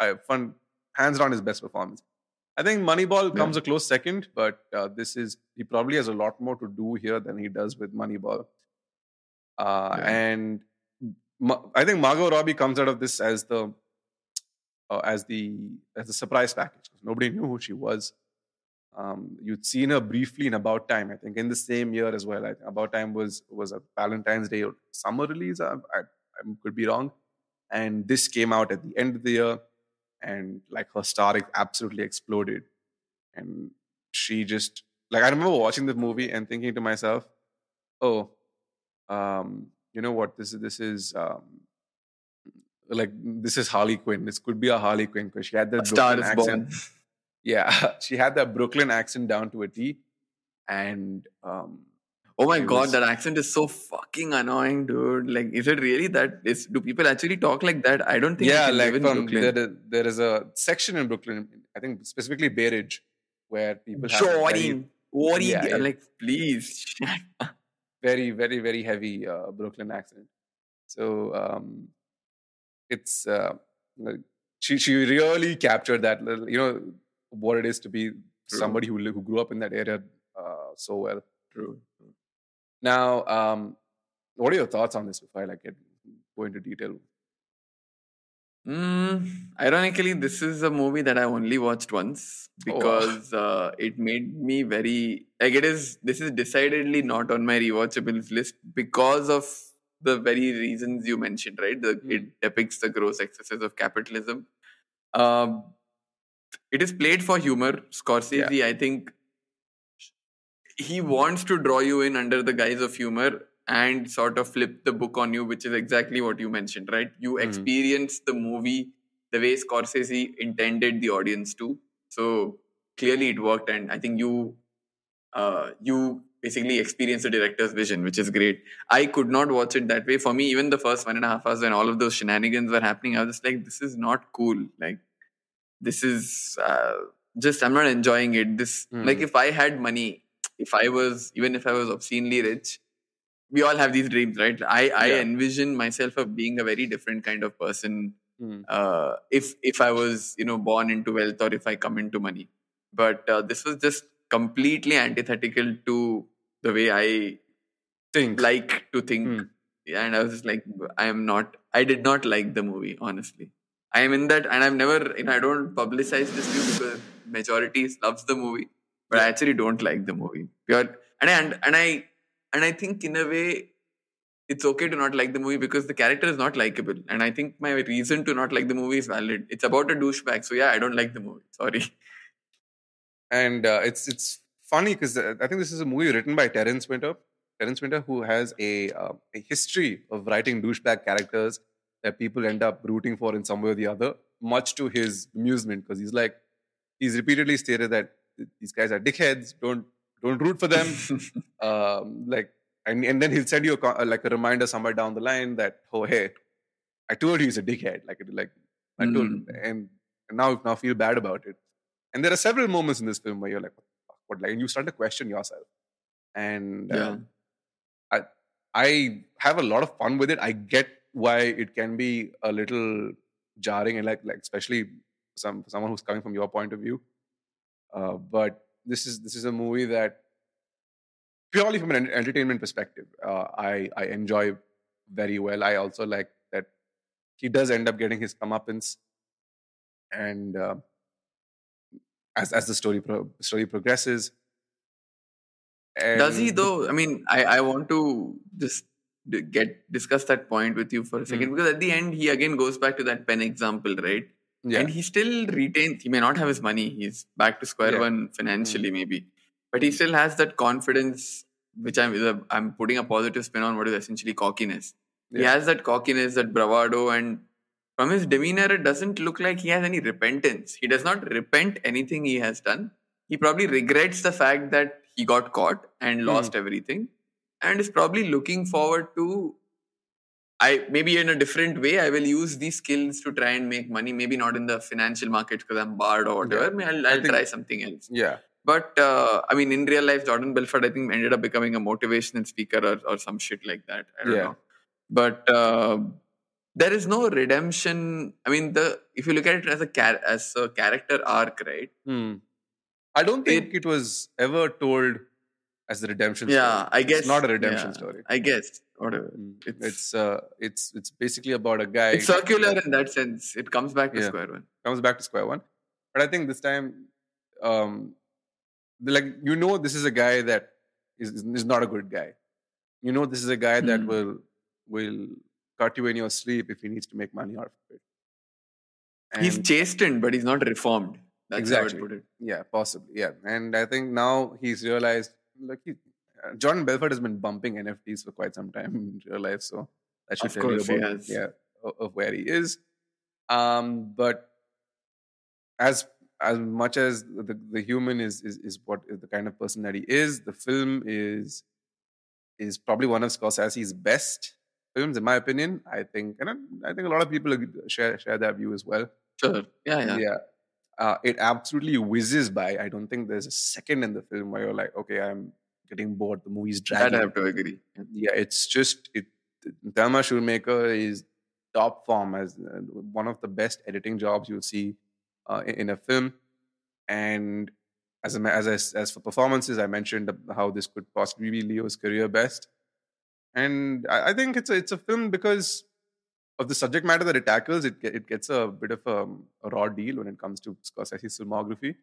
i fun hands down his best performance. I think Moneyball
Yeah.
comes a close second, but uh, this is he probably has a lot more to do here than he does with Moneyball. Uh,
Yeah.
And Ma- I think Margot Robbie comes out of this as the uh, as the as the surprise package. Nobody knew who she was. Um, you'd seen her briefly in About Time, I think, in the same year as well. I think About Time was was a Valentine's Day or summer release. I, I, I could be wrong. And this came out at the end of the year, and like her star absolutely exploded. And she just like I remember watching the movie and thinking to myself, "Oh, um, you know what? This is this is um, like this is Harley Quinn. This could be a Harley Quinn because she had that
star
Brooklyn accent.
born.
Yeah, she had that Brooklyn accent down to a T, and um,
Oh my god,
was-
that accent is so fucking annoying, dude. Like, is it really that? Is do people actually talk like that? I don't think.
Yeah, like from there, is- there is a section in Brooklyn, I think specifically Bay Ridge, where people have a very,
Jordan, what do you like? Please,
very, very, very heavy uh, Brooklyn accent. So um, it's uh, like, she she really captured that little, you know what it is to be somebody who who grew up in that area uh, so well.
True.
Now, um, what are your thoughts on this before I like get go into detail?
Mm, ironically, this is a movie that I only watched once
Oh,
because uh, it made me very like it is. This is decidedly not on my rewatchables list because of the very reasons you mentioned. Right, the,
Hmm.
it depicts the gross excesses of capitalism. Um, it is played for humor. Scorsese, I think, he wants to draw you in under the guise of humor and sort of flip the book on you, which is exactly what you mentioned, right? You
Mhm.
experience the movie the way Scorsese intended the audience to. So clearly it worked, and I think you uh, you basically experience the director's vision, which is great. I could not watch it that way. For me, even the first one and a half hours when all of those shenanigans were happening, I was just like, this is not cool. Like, this is uh, just, I'm not enjoying it. This, like,
Hmm.
if I had money, if I was, even if I was obscenely rich, we all have these dreams, right? I, I
Yeah.
envision myself of being a very different kind of person
Hmm.
uh, if if I was you know born into wealth or if I come into money. But uh, this was just completely antithetical to the way I
Think
like to think. Yeah, and I was just like, I am not. I did not like the movie. Honestly, I am in that, and I've never. You know, I don't publicize this view because majority loves the movie, but I actually don't like the movie. Pure, and I and, and I and I think in a way it's okay to not like the movie because the character is not likable. And I think my reason to not like the movie is valid. It's about a douchebag. So yeah, I don't like the movie. Sorry.
and uh, it's it's funny because I think this is a movie written by Terence Winter. Terence Winter, who has a uh, a history of writing douchebag characters that people end up rooting for in some way or the other, much to his amusement. Because he's like, he's repeatedly stated that these guys are dickheads. Don't don't root for them. um, like, and, and then he'll send you a, co- like a reminder somewhere down the line that oh hey, I told you he's a dickhead. Like like I told
Mm.
and, now now feel bad about it. And there are several moments in this film where you're like, what, the fuck? what like, and you start to question yourself. And uh,
yeah.
I I have a lot of fun with it. I get why it can be a little jarring and like like especially some someone who's coming from your point of view. Uh, but this is this is a movie that purely from an entertainment perspective, uh, I I enjoy very well. I also like that he does end up getting his comeuppance, and uh, as as the story pro- story progresses.
Does he though? I mean, I, I want to just get discuss that point with you for a second because at the end he again goes back to that pen example, right?
Yeah.
And he still retains. He may not have his money. He's back to square
Yeah.
one financially, mm. maybe, but he mm. still has that confidence, which I'm I'm putting a positive spin on. What is essentially cockiness. He has that cockiness, that bravado, and from his demeanor, it doesn't look like he has any repentance. He does not repent anything he has done. He probably regrets the fact that he got caught and hmm. lost everything, and is probably looking forward to. I maybe in a different way. I will use these skills to try and make money. Maybe not in the financial market because I'm barred or whatever.
Yeah.
I'll, I'll
think-
try something else.
yeah.
But uh, I mean, in real life, Jordan Belfort, I think, ended up becoming a motivational speaker or, or some shit like that. I don't
Yeah.
know. But uh, there is no redemption i mean the if you look at it as a char- as a character arc right
Hmm. I don't think it, was ever told as the redemption
yeah
story.
i guess
It's not a redemption
yeah,
story.
i guess whatever
Mm.
It's-
It's uh, it's it's basically about a guy.
it's circular in that sense it comes back to
Yeah.
square one
comes back to square one. But I think this time, um, like you know, this is a guy that is is not a good guy. You know, this is a guy that
Hmm.
will will cut you in your sleep if he needs to make money out of it.
he's chastened but he's not reformed that's
Exactly.
how I would put it
Yeah, possibly. Yeah, and I think now he's realized. Like uh, Jordan Belfort has been bumping NFTs for quite some time in real life, so that should
Of
tell you about yeah of, of where he is. Um, but as as much as the, the human is, is is what is the kind of person that he is, the film is is probably one of Scorsese's best films, in my opinion. I think, and I, I think a lot of people share share that view as well
sure Yeah. yeah yeah,
uh, it absolutely whizzes by. I don't think there's a second in the film where you're like, okay, I'm getting bored. The movie's
that
dragging.
i have to agree Yeah.
it's just it. Thelma Schoonmaker is top form as uh, one of the best editing jobs you'll see uh, in, a film. And as a, as I, as for performances, I mentioned how this could possibly be Leo's career best. And I, I think it's a it's a film because of the subject matter that it tackles. It it gets a bit of a, a raw deal when it comes to Scorsese's filmography.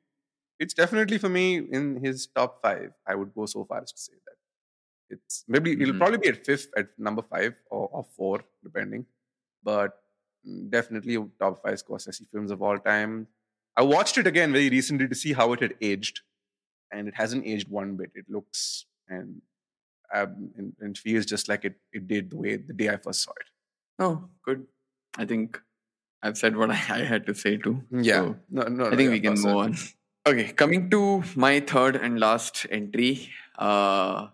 It's definitely for me in his top five. I would go so far as to say that it's maybe it'll
Mhm.
probably be at fifth at number five or, or four depending but definitely top five scorsese films of all time i watched it again very recently to see how it had aged and it hasn't aged one bit it looks and um, and, and feels just like it, it did the way the day i first saw it
oh good i think i've said what i, I had to say too
yeah
So,
no, no,
I think
yeah,
we can move on. Okay, coming to my third and last entry. Uh,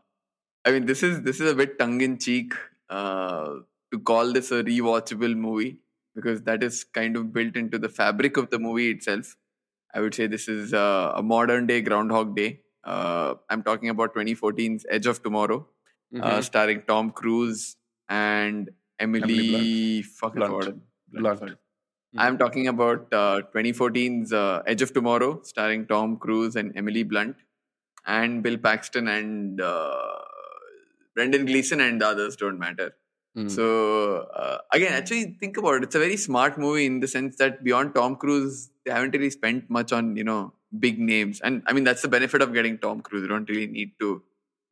I mean, this is this is a bit tongue in cheek uh, to call this a rewatchable movie because that is kind of built into the fabric of the movie itself. I would say this is uh, a modern day Groundhog Day. Uh, I'm talking about 2014's Edge of Tomorrow, uh,
Mhm.
starring Tom Cruise and Emily.
Emily Blunt. Blunt.
sorry.
Mhm.
I'm talking about uh, 2014's uh, Edge of Tomorrow, starring Tom Cruise and Emily Blunt, and Bill Paxton and uh, Brendan Gleeson, and the others don't matter.
Mm.
So uh, again, actually, think about it. It's a very smart movie in the sense that beyond Tom Cruise, they haven't really spent much on you know big names, and I mean that's the benefit of getting Tom Cruise. You don't really need to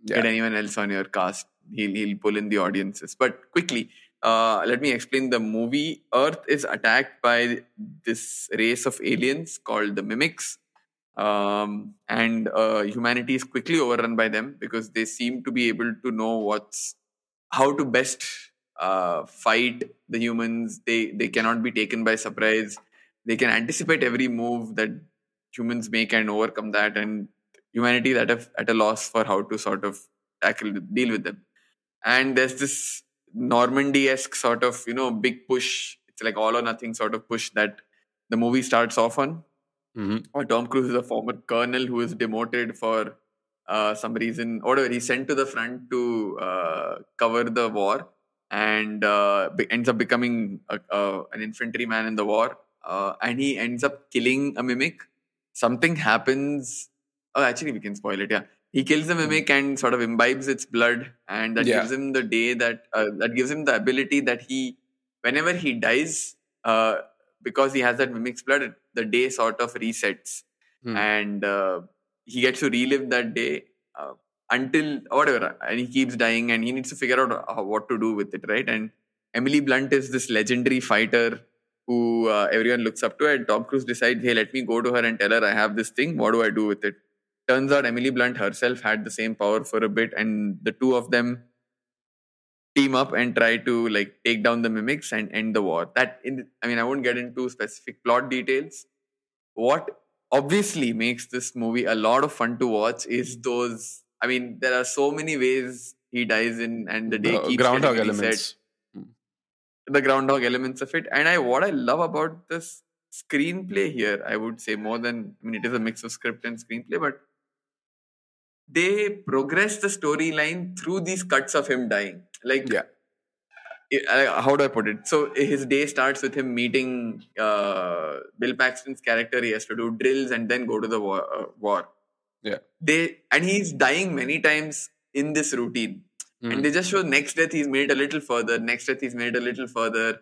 yeah.
get anyone else on your cast. He'll he'll pull in the audiences. But quickly, uh, let me explain the movie. Earth is attacked by this race of aliens called the Mimics, um, and uh, humanity is quickly overrun by them because they seem to be able to know what's how to best uh, fight the humans. They they cannot be taken by surprise. They can anticipate every move that humans make and overcome that. And humanity that at a loss for how to sort of tackle deal with them. And there's this Normandy-esque sort of you know big push. It's like all or nothing sort of push that the movie starts off on.
Mhm.
Or Tom Cruise is a former colonel who is demoted for uh, some reason, or whatever. He's sent to the front to uh, cover the war, and uh, be- ends up becoming a, a, an infantryman in the war. Uh, and he ends up killing a mimic. Something happens. Oh, actually, we can spoil it. Yeah, he kills the mimic and sort of imbibes its blood, and that
Yeah.
gives him the day that uh, that gives him the ability that he, whenever he dies, uh, because he has that mimic's blood, the day sort of resets,
Hmm.
and uh, he gets to relive that day uh, until whatever, and he keeps dying, and he needs to figure out how, what to do with it, right? And Emily Blunt is this legendary fighter who uh, everyone looks up to, and Tom Cruise decides, hey, let me go to her and tell her I have this thing. What do I do with it? Turns out Emily Blunt herself had the same power for a bit, and the two of them team up and try to like take down the mimics and end the war. That in I mean I won't get into specific plot details. What obviously makes this movie a lot of fun to watch is those I mean there are so many ways he dies in and the day
Gro-
keeps
groundhog
getting reset.
elements hmm.
The groundhog elements of it. And I what I love about this screenplay here, I would say more than I mean it is a mix of script and screenplay, but they progress the storyline through these cuts of him dying. Like
Yeah.
uh, how do I put it? So his day starts with him meeting uh, Bill Paxton's character. He has to do drills and then go to the war. Uh, war.
Yeah.
They and he's dying many times in this routine,
Mhm.
and they just show next death he's made a little further. Next death he's made a little further.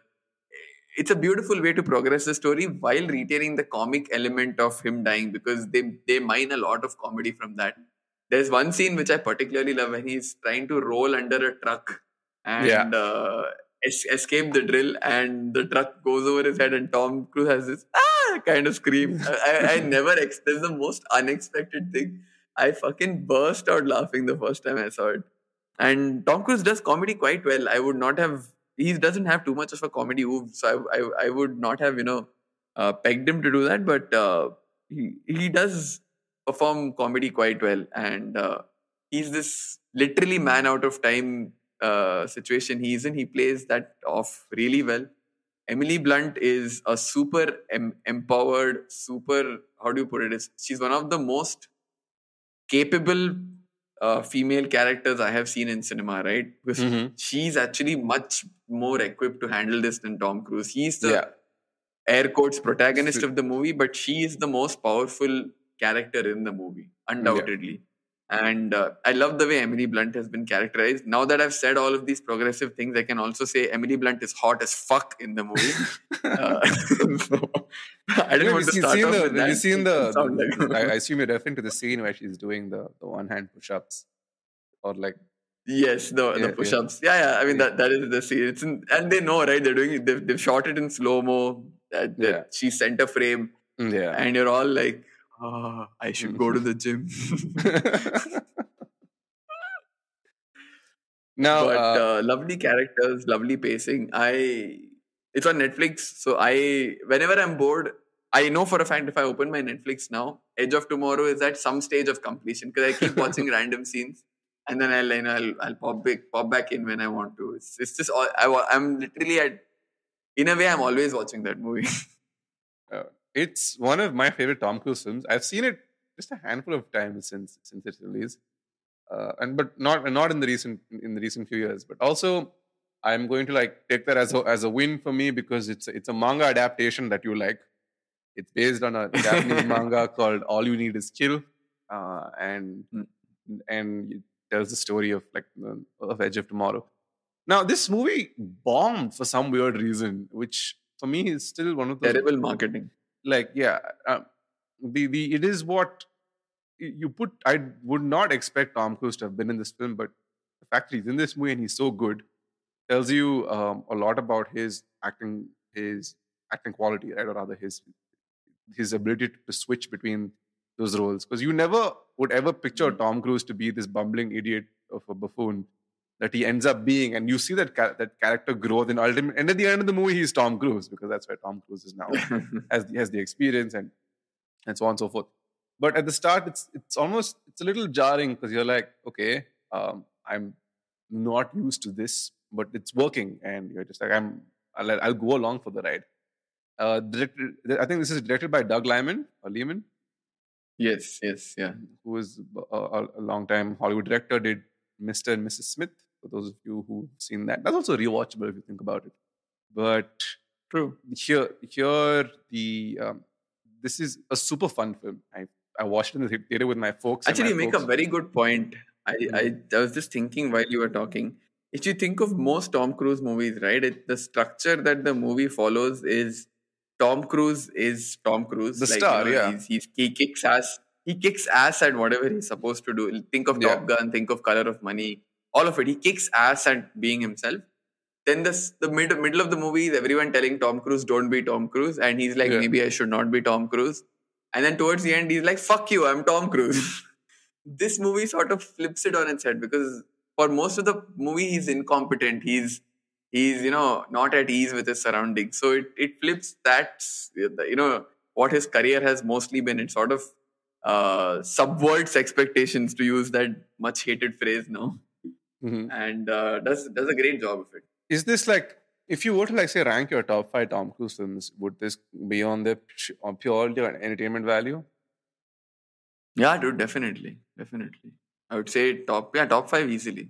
It's a beautiful way to progress the story while retaining the comic element of him dying because they they mine a lot of comedy from that. There's one scene which I particularly love when he's trying to roll under a truck and
Yeah.
uh, es- escape the drill, and the truck goes over his head, and Tom Cruise has this ah kind of scream. I, I, never ex- that's the most unexpected thing. I fucking burst out laughing the first time I saw it. And Tom Cruise does comedy quite well. I would not have. He doesn't have too much of a comedy oof, so I, I, I would not have you know uh, pegged him to do that. But uh, he he does perform comedy quite well, and uh, he's this literally man out of time uh, situation he's in. He plays that off really well. Emily Blunt is a super em- empowered, super how do you put it? Is she's one of the most capable uh, female characters I have seen in cinema, right? Because
Mhm.
she's actually much more equipped to handle this than Tom Cruise. He's the
Yeah.
air quotes protagonist of the movie, but she is the most powerful character in the movie, undoubtedly. And uh, I love the way Emily Blunt has been characterized. Now that I've said all of these progressive things, I can also say Emily Blunt is hot as fuck in the movie. Uh, so, I didn't
Yeah,
want to start
seen
off
the,
with
have
that.
you seen the,
like-
I, I assume you're referring to the scene where she's doing the, the one hand push ups or like
Yes, the
Yeah, yeah.
the push-ups. Yeah, yeah. I mean
Yeah.
that that is the scene. It's in, and they know, right? They're doing it. They've, they've shot it in slow mo. That, that
Yeah.
she's center frame,
Mm, yeah.
and you're all like, "Ah, I should go to the gym."
now,
but
uh,
uh, lovely characters, lovely pacing. I it's on Netflix, so I whenever I'm bored, I know for a fact if I open my Netflix now, Edge of Tomorrow is at some stage of completion because I keep watching random scenes, and then I'll you know, I'll, I'll pop back pop back in when I want to. It's, it's just all I, I'm literally at. In a way, I'm always watching that movie.
It's one of my favorite Tom Cruise films. I've seen it just a handful of times since since its release, uh, and but not not in the recent in the recent few years. But also, I'm going to like take that as a as a win for me because it's it's a manga adaptation that you like. It's based on a Japanese manga called All You Need Is Kill, uh, and
Mm.
and it tells the story of like of Edge of Tomorrow. Now, this movie bombed for some weird reason, which for me is still one of the
Terrible marketing.
Like yeah um, the the it is what you put i would not expect tom cruise to have been in this film but the fact that he's in this movie and he's so good tells you um, a lot about his acting his acting quality right or rather his his ability to switch between those roles because you never would ever picture
Mhm.
tom cruise to be this bumbling idiot of a buffoon that he ends up being and you see that cha- that character growth in ultimate and at the end of the movie he's tom cruise because that's where tom cruise is now has the, has the experience and and so on and so forth. But at the start, it's it's almost it's a little jarring because you're like, okay, um, I'm not used to this, but it's working, and you're just like, I'm I'll, I'll go along for the ride. Uh, directed, I think this is directed by Doug Liman or Lehman,
yes, yes, yeah.
who is a, a, a long time Hollywood director. Did Mr. and Mrs. Smith. For those of you who've seen that, that's also rewatchable if you think about it. But
True.
here here the um, this is a super fun film i i watched it in the theater with my folks
Actually, you
my
make a very good point. I, I, I was just thinking while you were talking. If you think of most Tom Cruise movies, right, it, the structure that the movie follows is Tom Cruise is Tom Cruise.
The star, yeah.
He's, he's, he kicks ass. He kicks ass at whatever he's supposed to do. Think of
Yeah.
Top Gun. Think of Color of Money. All of it. He kicks ass at being himself. Then this, the mid, middle of the movie is everyone telling Tom Cruise, "Don't be Tom Cruise," and he's like,
Yeah.
"Maybe I should not be Tom Cruise." And then towards the end, he's like, "Fuck you, I'm Tom Cruise." this movie sort of flips it on its head because for most of the movie, he's incompetent. He's he's you know not at ease with his surroundings. So it it flips that you know what his career has mostly been. It sort of uh, subverts expectations to use that much hated phrase now,
Mhm.
and uh, does does a great job of it.
is this like if you were to like say rank your top five tom cruise films would this be on the on purely on entertainment value
Yeah, dude, definitely, definitely. I would say top, yeah, top five easily.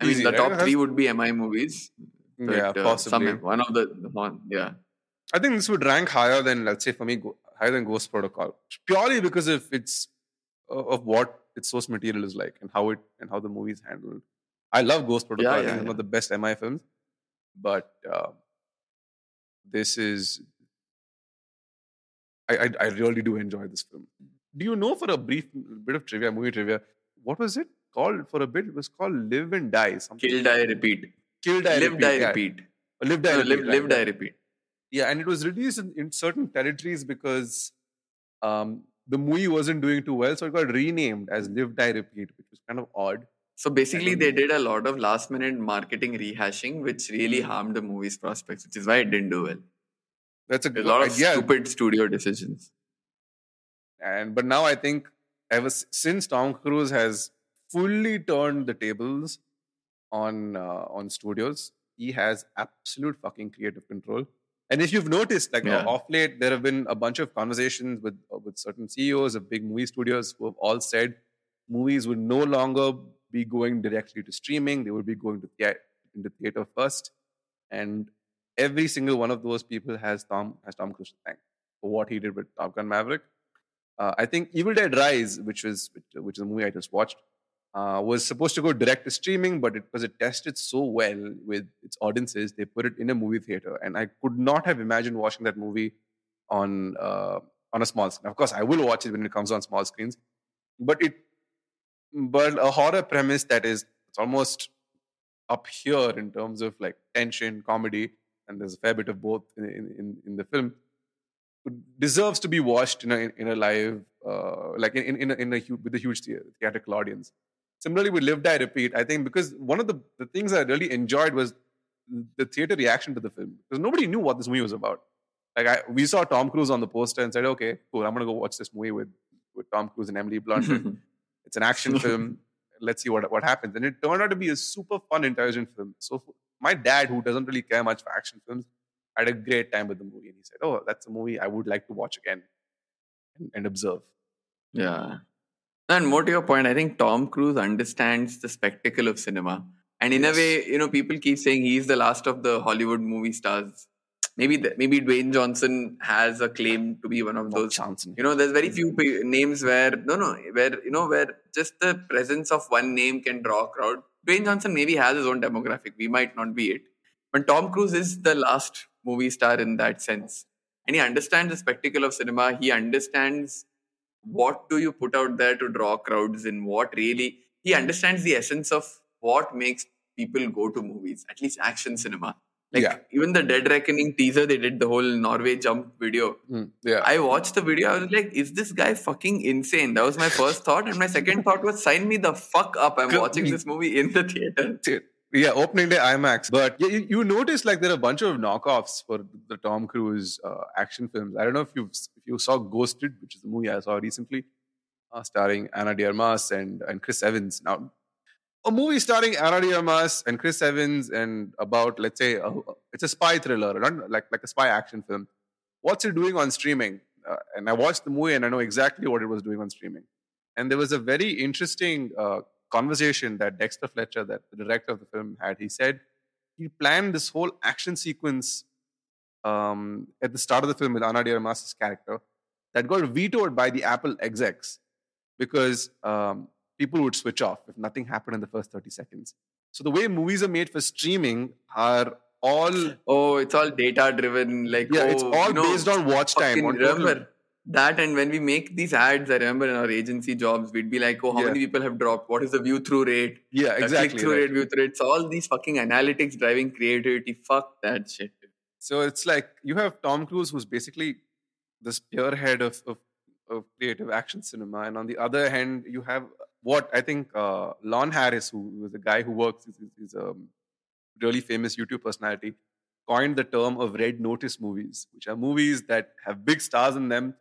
I
Easy,
mean, the
right?
top three would be MI movies. So
yeah,
it, uh,
possibly.
some- one of the, the one, yeah.
I think this would rank higher than, let's say, for me, higher than Ghost Protocol, purely because if its uh, of what its source material is like and how it and how the movie is handled. I love Ghost Protocol.
Yeah, yeah,
it's one of the best MI films, but uh, this is. I, I I really do enjoy this film. Do you know for a brief bit of trivia, movie trivia, what was it called for a bit? It was called Live and Die. Something.
Kill, die, repeat.
Kill, Die,
live,
Repeat.
die,
yeah.
repeat.
Live, Die,
No,
Repeat,
live,
right,
live, die, repeat.
Yeah, and it was released in, in certain territories because um, the movie wasn't doing too well, so it got renamed as Live, Die, Repeat, which was kind of odd.
So basically, they did a lot of last minute marketing rehashing, which really
Hmm.
harmed the movie's prospects, which is why it didn't do well.
That's a good
a lot of
idea.
stupid studio decisions.
And but now I think ever since Tom Cruise has fully turned the tables on uh, on studios, he has absolute fucking creative control. And if you've noticed, like
Yeah.
off late, there have been a bunch of conversations with uh, with certain CEOs of big movie studios who have all said movies would no longer be going directly to streaming; they would be going to thea- into theater first. And every single one of those people has Tom has Tom Cruise to thank for what he did with Top Gun Maverick. Uh, I think Evil Dead Rise, which was which, which is a movie I just watched, uh, was supposed to go direct to streaming, but it, because it tested so well with its audiences, they put it in a movie theater, and I could not have imagined watching that movie on uh, on a small screen. Of course, I will watch it when it comes on small screens, but it but a horror premise that is it's almost up here in terms of like tension, comedy, and there's a fair bit of both in in, in, the film deserves to be watched in a in a live uh, like in in a, in a with a huge theatrical audience. Similarly, with Live Die Repeat, I think because one of the, the things I really enjoyed was the theater reaction to the film because nobody knew what this movie was about. Like I, we saw Tom Cruise on the poster and said, "Okay, cool, I'm gonna go watch this movie with with Tom Cruise and Emily Blunt. it's an action film. Let's see what what happens." And it turned out to be a super fun, intelligent film. So my dad, who doesn't really care much for action films, had a great time with the movie, and he said, "Oh, that's a movie I would like to watch again and, and observe."
Yeah. And more to your point, I think Tom Cruise understands the spectacle of cinema. And in
Yes.
a way, you know, people keep saying he's the last of the Hollywood movie stars. Maybe the, maybe Dwayne Johnson has a claim to be one of those.
Johnson.
You know, there's very few mm-hmm. pe- names where no, no, where you know where just the presence of one name can draw a crowd. Dwayne Johnson maybe has his own demographic. We might not be it, but Tom Cruise is the last movie star in that sense, and he understands the spectacle of cinema. He understands what do you put out there to draw crowds in? What really he understands the essence of what makes people go to movies at least action cinema. Like
Yeah.
even the dead reckoning teaser they did the whole norway jump video.
Mm, yeah.
i watched the video i was like is this guy fucking insane? That was my first thought and my second thought was sign me the fuck up i'm watching this movie in the theater
Yeah, opening day IMAX. But you, you notice like there are a bunch of knockoffs for the Tom Cruise uh, action films. I don't know if you if you saw Ghosted, which is a movie I saw recently, uh, starring Ana de Armas and and Chris Evans. Now, a movie starring Ana de Armas and Chris Evans and about let's say a, it's a spy thriller, not like like a spy action film. What's it doing on streaming? Uh, and I watched the movie and I know exactly what it was doing on streaming. And there was a very interesting uh, conversation that Dexter Fletcher, that the director of the film, had. He said he planned this whole action sequence um, at the start of the film with Ana de Armas' character that got vetoed by the Apple execs because um, people would switch off if nothing happened in the first 30 seconds. So the way movies are made for streaming are all
oh it's all data driven like
yeah,
oh,
it's all
you know,
based on watch time. on total-
remember that and when we make these ads i remember in our agency jobs we'd be like oh how
Yeah.
many people have dropped what is the view through rate
yeah, exactly.
click through
right.
rate view through rate so all these fucking analytics driving creativity fuck that shit
So it's like you have Tom Cruise, who's basically the spearhead of, of, of creative action cinema, and on the other hand, you have what I think uh, Lon Harris, who was a guy who works, is, is a really famous YouTube personality, coined the term of red notice movies, which are movies that have big stars in them,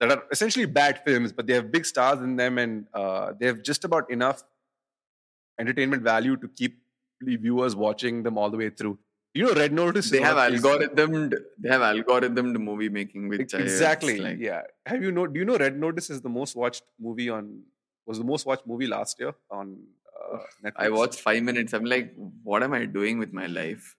that are essentially bad films, but they have big stars in them, and uh, they have just about enough entertainment value to keep the viewers watching them all the way through. You know, Red Notice.
They have algorithmed they have algorithmed movie making which
exactly.
I, like,
yeah. Have you know? Do you know Red Notice is the most watched movie on? Was the most watched movie last year on uh, Netflix?
i watched five minutes i'm like what am i doing with my life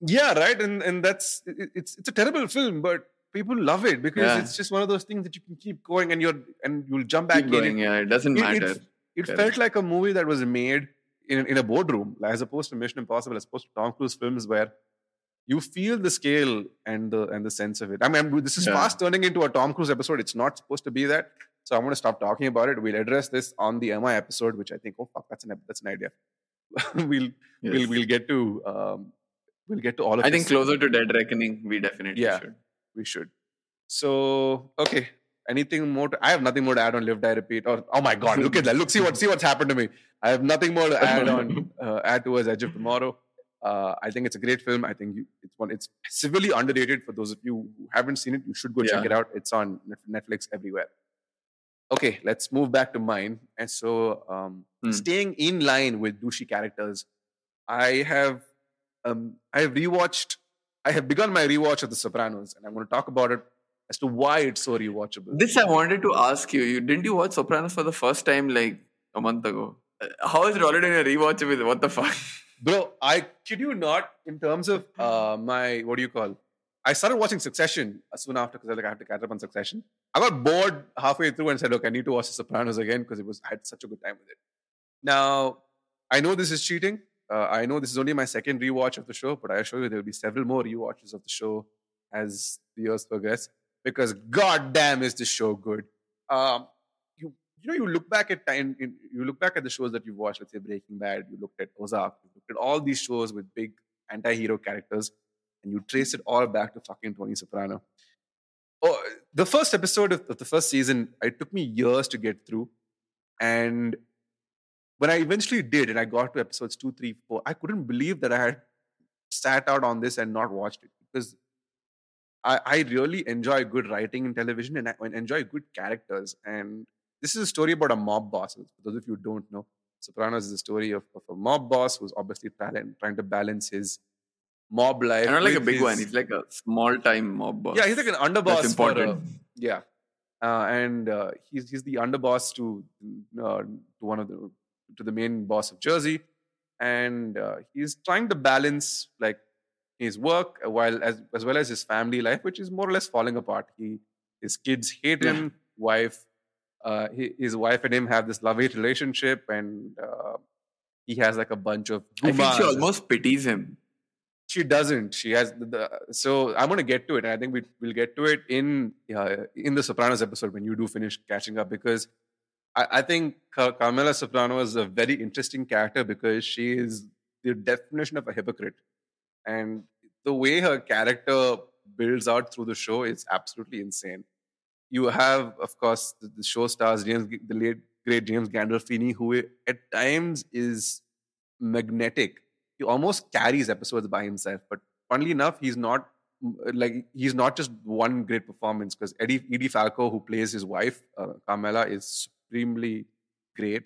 Yeah, right. And and that's it, it's it's a terrible film, but people love it because
Yeah.
it's just one of those things that you can keep going and you're and you'll jump back
Keep
in.
going,
It,
yeah, it doesn't
it,
matter.
it, it
Correct.
felt like a movie that was made in in a boardroom, like, as opposed to Mission Impossible, as opposed to Tom Cruise films where you feel the scale and the and the sense of it. I mean, this is
Yeah.
fast turning into a Tom Cruise episode. It's not supposed to be that. So I'm going to stop talking about it. We'll address this on the MI episode, which I think, oh fuck, that's an that's an idea. we'll we'll we'll get to um, we'll get to all of this.
I think closer to Dead Reckoning, we definitely
Yeah.
should.
We should. So okay, anything more? To, I have nothing more to add on Live Die Repeat. Or oh my god, look at that! Look, see what see what's happened to me. I have nothing more to add on uh, add towards Edge of Tomorrow. Uh, I think it's a great film. I think you, it's one. It's severely underrated for those of you who haven't seen it. You should go check it out. It's on Netflix everywhere. Okay, let's move back to mine. And so, um,
Hmm.
staying in line with douchey characters, I have um, I have rewatched. I have begun my rewatch of The Sopranos, and I'm going to talk about it as to why it's so rewatchable.
This I wanted to ask you. You didn't you watch Sopranos for the first time like a month ago? Uh, How is it already in a rewatchable? What the fuck?
Bro, I kid you not. In terms of uh, my what do you call? I started watching Succession soon after because I like I have to catch up on Succession. I got bored halfway through and said, "Look, I need to watch The Sopranos again because it was I had such a good time with it." Now, I know this is cheating. Uh, I know this is only my second rewatch of the show, but I assure you there will be several more rewatches of the show as the years progress because goddamn is this show good. Um, you you know you look back at time you look back at the shows that you've watched. Let's say Breaking Bad. You looked at Ozark. You looked at all these shows with big anti-hero characters, and you trace it all back to fucking Tony Soprano. Oh, the first episode of, of the first season, it took me years to get through, and when I eventually did, and I got to episodes two, three, four, I couldn't believe that I had sat out on this and not watched it because I, I really enjoy good writing in television and I enjoy good characters. And this is a story about a mob boss. For those of you who don't know, Sopranos is a story of, of a mob boss who's obviously trying, trying to balance his mob life.
And not like a big one. He's like a small time mob boss.
yeah, he's like an underboss.
That's
for a-
important.
yeah, uh, and uh, he's he's the underboss to uh, to one of the to the main boss of Jersey, and uh, he's trying to balance like his work while as as well as his family life, which is more or less falling apart. He his kids hate
Yeah.
him. Wife, uh, his wife and him have this love hate relationship, and uh, he has like a bunch of.
I feel she almost pities him.
She doesn't. She has the, the so I'm going to get to it, and I think we will get to it in uh, in the Sopranos episode when you do finish catching up because I, I think Car- Carmela Soprano is a very interesting character because she is the definition of a hypocrite, and the way her character builds out through the show is absolutely insane. You have, of course, the, the show stars James, the late great James Gandolfini, who at times is magnetic he almost carries episodes by himself. But funnily enough, he's not mm, like he's not just one great performance because Edie Falco, who plays his wife uh, Carmela, is supremely great.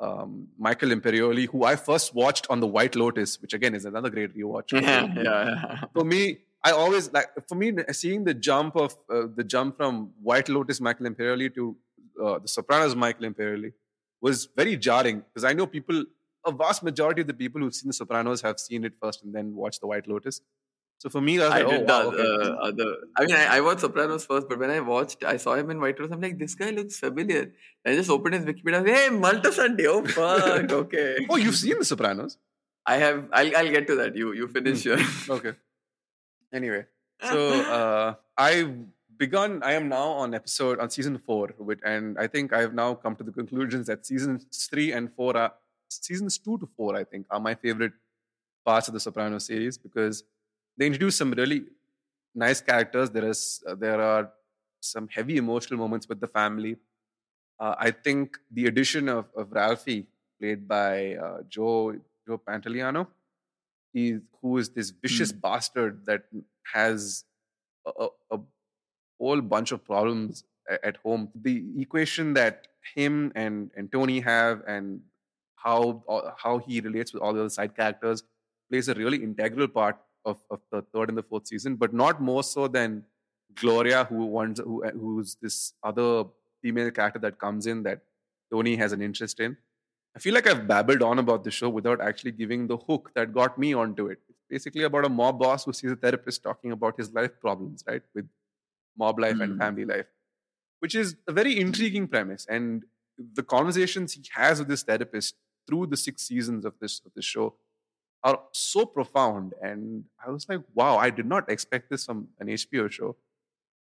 Um, Michael Imperioli, who I first watched on The White Lotus, which again is another great rewatch.
yeah, yeah.
For me, I always like for me seeing the jump of uh, the jump from White Lotus Michael Imperioli to uh, The Sopranos Michael Imperioli was very jarring because I know people a vast majority of the people who've seen The Sopranos have seen it first and then watched The White Lotus. So for me, I
I
like,
did
oh,
the
wow, okay.
uh, other. I mean, I, I watched Sopranos first, but when I watched, I saw him in White Rose. I'm like, this guy looks familiar. I just opened his Wikipedia. Was, hey, Moltisanti. Oh fuck. Okay.
oh, you've seen The Sopranos?
I have. I'll. I'll get to that. You. You finish
Hmm.
your.
Okay. Anyway, so uh, I've begun. I am now on episode on season four, with, and I think I have now come to the conclusions that seasons three and four are seasons two to four. I think are my favorite parts of the Sopranos series because they introduce some really nice characters. There is uh, there are some heavy emotional moments with the family. Uh, I think the addition of, of Ralphie, played by uh, Joe Joe Pantoliano, is who is this vicious bastard that has a, a, whole bunch of problems a- at home. The equation that him and, and Tony have, and how uh, how he relates with all the other side characters, plays a really integral part of, of the third and the fourth season, but not more so than Gloria, who wants who who's this other female character that comes in that Tony has an interest in. I feel like I've babbled on about the show without actually giving the hook that got me onto it. It's basically about a mob boss who sees a therapist talking about his life problems, right, with mob life and
Hmm.
family life, which is a very intriguing premise. And the conversations he has with this therapist through the six seasons of this of this show are so profound. And I was like, wow, I did not expect this from an HBO show.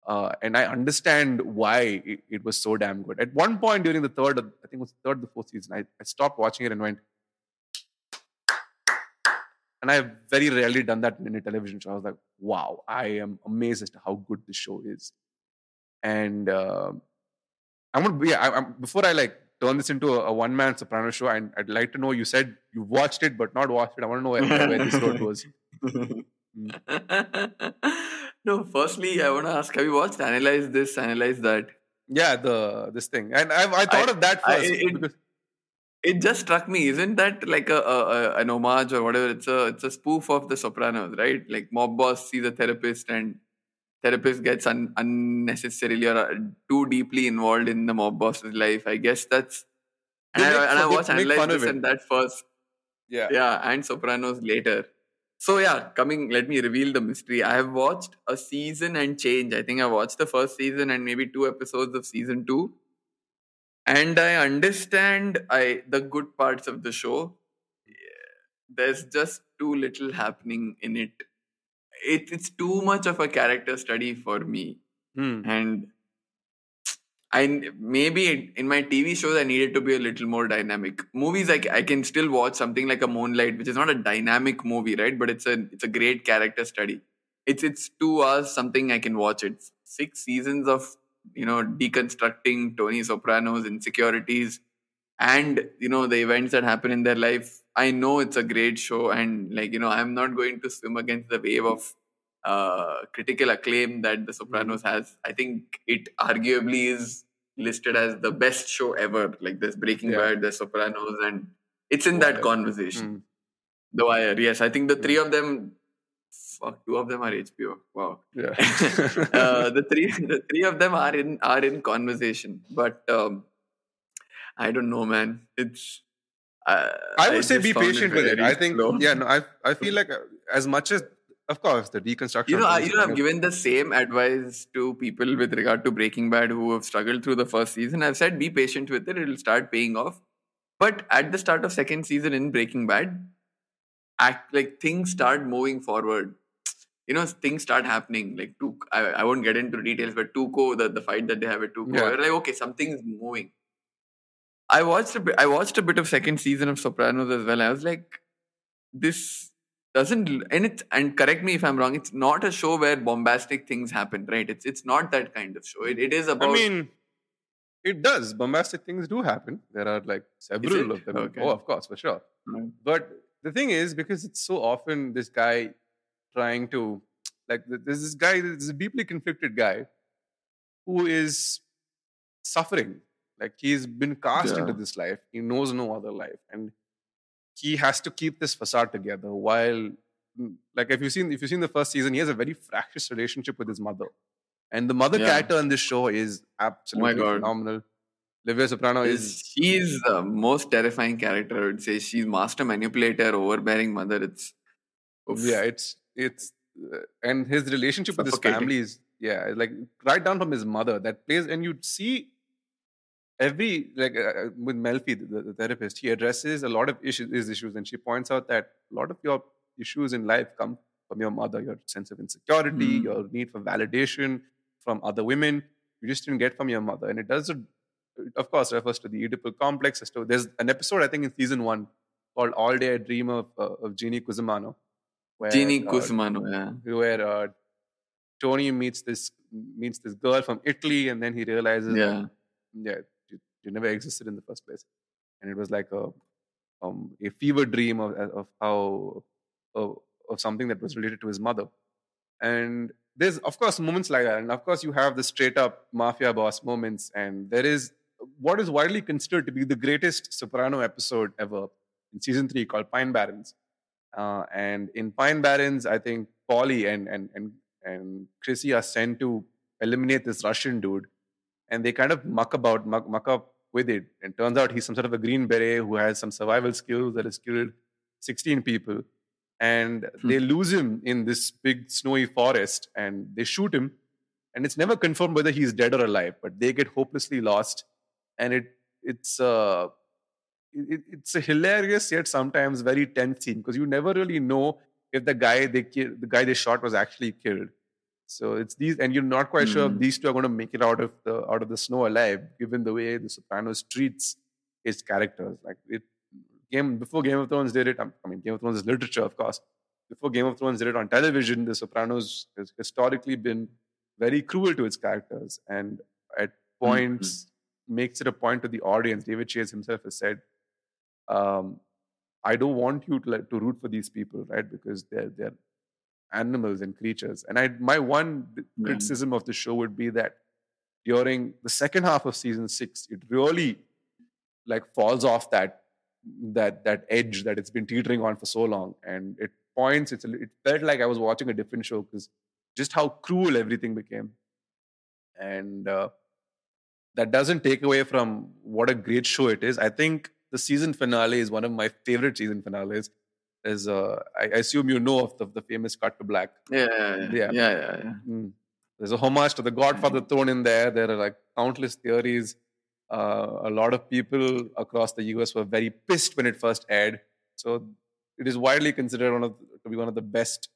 Uh, and I understand why it, it was so damn good. At one point during the third, I think it was third, or the fourth season, I, I stopped watching it and went, and I've very rarely done that in a television show. I was like, wow, I am amazed as to how good this show is. And uh, I'm gonna, yeah, I, before I like turn this into a, a one man soprano show, and I'd like to know you said you watched it but not watched it. I want to know where, where this road goes.
no, firstly, I want to ask: Have you watched Analyze This, Analyze That?
Yeah, the this thing, and I, I thought
I-
of that
I-
first
it-
because
It just struck me. Isn't that like a, a, a an homage or whatever? It's a it's a spoof of The Sopranos, right? Like mob boss sees a therapist and therapist gets un, unnecessarily or uh, too deeply involved in the mob boss's life. I guess that's. And
They
I,
make
and I watched
make
Analyze This and that first.
yeah,
yeah and sopranos later so yeah coming let me reveal the mystery i have watched a season and change i think i watched the first season and maybe two episodes of season two and i understand i the good parts of the show Yeah, there's just too little happening in it. It it's too much of a character study for me
Hmm.
and I maybe in- my TV shows I needed to be a little more dynamic. Movies like I can still watch something like a Moonlight, which is not a dynamic movie, right? But it's a it's a great character study. It's it's two hours something I can watch. It's six seasons of you know deconstructing Tony Soprano's insecurities and you know the events that happen in their life. I know it's a great show, and like you know I'm not going to swim against the wave of uh, critical acclaim that The Sopranos has. I think it arguably is listed as the best show ever. Like there's Breaking
Yeah.
Bad, there's Sopranos, and it's in that conversation.
Hmm.
The Wire, yes. I think the three of them, fuck, two of them are HBO. Wow.
Yeah.
uh, the three, the three of them are in are in conversation, but um, I don't know, man. It's. Uh,
I would say be patient with it. I think,
slow.
yeah, no, I I feel like uh, as much as, of course, the deconstruction.
You know, I you know, I've given the same advice to people with regard to Breaking Bad who have struggled through the first season. I've said, be patient with it; it'll start paying off. But at the start of second season in Breaking Bad, act like things start moving forward. You know, things start happening. Like Tuco, I, I won't get into details, but Tuco, the, the fight that they have with Tuco,
Yeah.
like, okay, something's moving. I watched a bit. I watched a bit of second season of Sopranos as well. I was like, this doesn't and it's and correct me if i'm wrong it's not a show where bombastic things happen right it's it's not that kind of show it, it is about
I mean, it does. Bombastic things do happen. There are like several of them.
Okay.
Oh, of course, for sure.
Mm.
But the thing is, because it's so often this guy trying to, like, th- there's this guy, this a deeply conflicted guy who is suffering. Like, he's been cast
Yeah.
into this life. He knows no other life. And he has to keep this facade together while, mm, like, if you've seen, if you've seen the first season, he has a very fractious relationship with his mother. And the mother
Yeah.
character in this show is absolutely
God.
phenomenal. Livia Soprano is
she's the most terrifying character i would say she's master manipulator overbearing mother it's
yeah it's it's uh, and his relationship with his family is yeah like right down from his mother that plays and you'd see every like uh, uh, with Melfi the, the therapist he addresses a lot of issues his issues and she points out that a lot of your issues in life come from your mother your sense of insecurity
Hmm.
your need for validation from other women. You just didn't get from your mother. And it does it of course refers to the Oedipal complex. As to there's an episode I think in season one called All Day I Dream of uh, of Jeannie Cusamano where,
Jeannie
uh,
yeah.
where uh, Tony meets this meets this girl from Italy, and then he realizes,
yeah.
yeah, you never existed in the first place, and it was like a um, a fever dream of of how of, of something that was related to his mother, and there's of course moments like that, and of course you have the straight up mafia boss moments, and there is what is widely considered to be the greatest Soprano episode ever in season three called Pine Barrens. Uh, and in Pine Barrens, I think Paulie and and and and Chrissy are sent to eliminate this Russian dude, and they kind of muck about, muck, muck up with it. And turns out he's some sort of a green beret who has some survival skills that has killed 16 people. and
Hmm.
they lose him in this big snowy forest, and they shoot him, and it's never confirmed whether he's dead or alive. But they get hopelessly lost, and it it's uh it, it's a hilarious yet sometimes very tense scene because you never really know if the guy they ki- the guy they shot was actually killed. So it's these, and you're not quite sure if
Mhm.
these two are going to make it out of the out of the snow alive, given the way The Sopranos treats its characters. Like it, game before Game of Thrones did it. um, I mean, Game of Thrones is literature, of course. Before Game of Thrones did it on television, The Sopranos has historically been very cruel to its characters, and at points makes it a point to the audience. David Chase himself has said, um, "I don't want you to like, to root for these people, right? Because they're they're animals and creatures." And I my one
Yeah.
criticism of the show would be that during the second half of season six, it really like falls off that that that edge that it's been teetering on for so long, and it points. It's a, it felt like I was watching a different show because just how cruel everything became, and uh, that doesn't take away from what a great show it is. I think the season finale is one of my favorite season finales. Is uh, I, I assume you know of the, the famous cut to black.
Yeah, yeah, yeah,
Yeah.
yeah.
Mm. There's a homage to The Godfather thrown in there. There are like countless theories. Uh, a lot of people across the US were very pissed when it first aired. So it is widely considered one of to be one of the best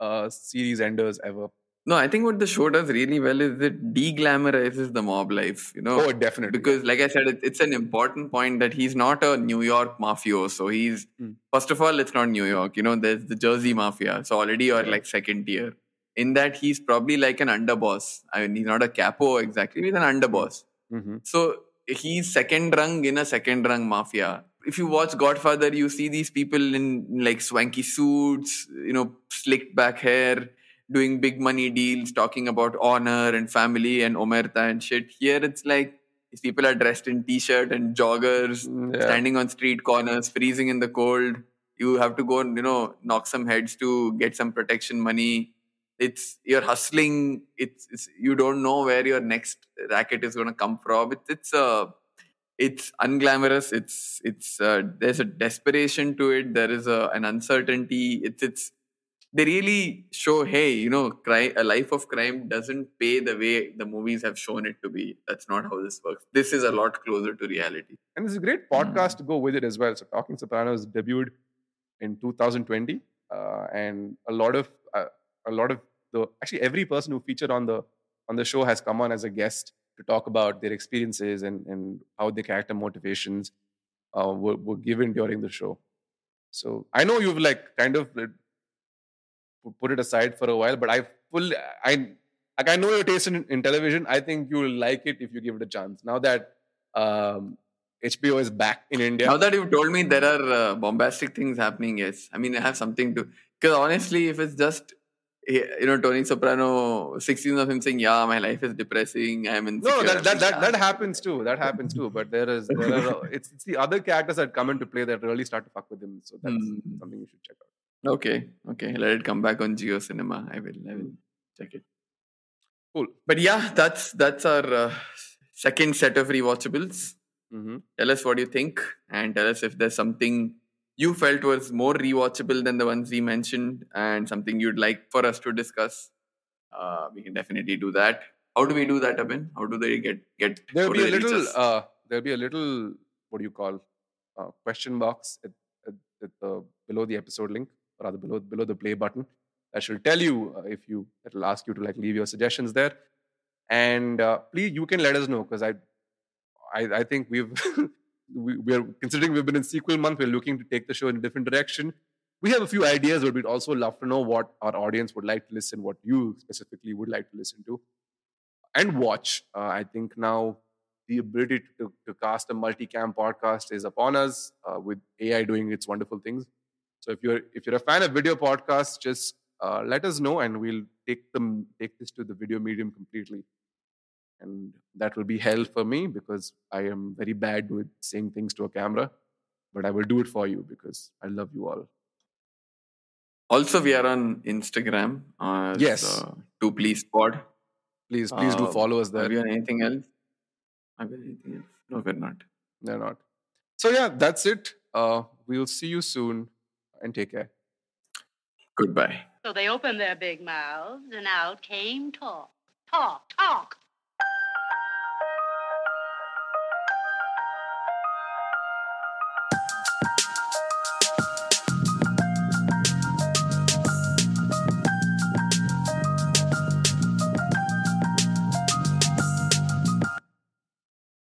uh, series enders ever.
No, I think what the show does really well is it de-glamorizes the mob life. You know,
Oh, definitely.
because like i said it, it's an important point that he's not a new york mafioso. So he's
Hmm.
first of all it's not new york you know? There's the jersey mafia. So already you're like second tier. In that he's probably like an underboss. I mean he's not a capo exactly he's an underboss.
Hmm.
So he's second rung in a second rung mafia. If you watch godfather you see these people in like swanky suits you know slicked back hair doing big money deals talking about honor and family and omerta and shit. Here it's like these people are dressed in t-shirt and joggers
Mm, Yeah.
standing on street corners freezing in the cold. You have to go and you know knock some heads to get some protection money. It's you're hustling. It's, it's you don't know where your next racket is going to come from. It's it's uh it's unglamorous. It's it's uh, there's a desperation to it. There is a an uncertainty. It's it's they really show hey you know crime a life of crime doesn't pay the way the movies have shown it to be that's not how this works this is a lot closer to reality
And there's a great podcast to go with it as well. So Talking Sopranos debuted in 2020, uh, and a lot of uh, a lot of the actually every person who featured on the on the show has come on as a guest to talk about their experiences and and how their character motivations uh, were, were given during the show. So I know you've like kind of like, pu- put it aside for a while, but I full I like I know your taste in, in television. I think you'll like it if you give it a chance. Now that um, HBO is back in India.
now that you've told me there are uh, bombastic things happening yes i mean i have something to because honestly if it's just eh, you know tony soprano 16 of him saying yeah my life is depressing i'm in
no, that that, that that happens too. That happens too. But there is there are it's it's the other characters that come into play that really start to fuck with him. So that's
Hmm.
something you should check out.
Okay okay. Let it come back on JioCinema. I will i will check it.
Cool.
but yeah that's that's our uh, second set of rewatchables.
Hmm
tell us what you think and tell us if there's something you felt was more rewatchable than the ones we mentioned and something you'd like for us to discuss. Uh, we can definitely do that. How do we do that Abhin? how do they get get
There'll be a little uh, there'll be a little what do you call uh, question box at, at, at the below the episode link rather below below the play button. That should tell you uh, if you it'll ask you to like leave your suggestions there. And uh, please you can let us know because I, I i think we've we, we are considering we've been in sequel month we're looking to take the show in a different direction. We have a few ideas but we'd also love to know what our audience would like to listen what you specifically would like to listen to and watch. Uh, i think now the ability to, to cast a multicam podcast is upon us uh, with ai doing its wonderful things so if you're if you're a fan of video podcasts just uh, let us know and we'll take them take this to the video medium completely. And that will be hell for me because i am very bad with saying things to a camera but i will do it for you because i love you all.
Also we are on instagram as,
Yes.
uh, to please pod.
Please please do
Uh,
follow us
are
there
we on anything else? Are we on anything else? No we're not.
They're not. So yeah that's it. Uh, we'll see you soon and take care.
Goodbye.
So they opened their big mouths, and out came talk, talk, talk.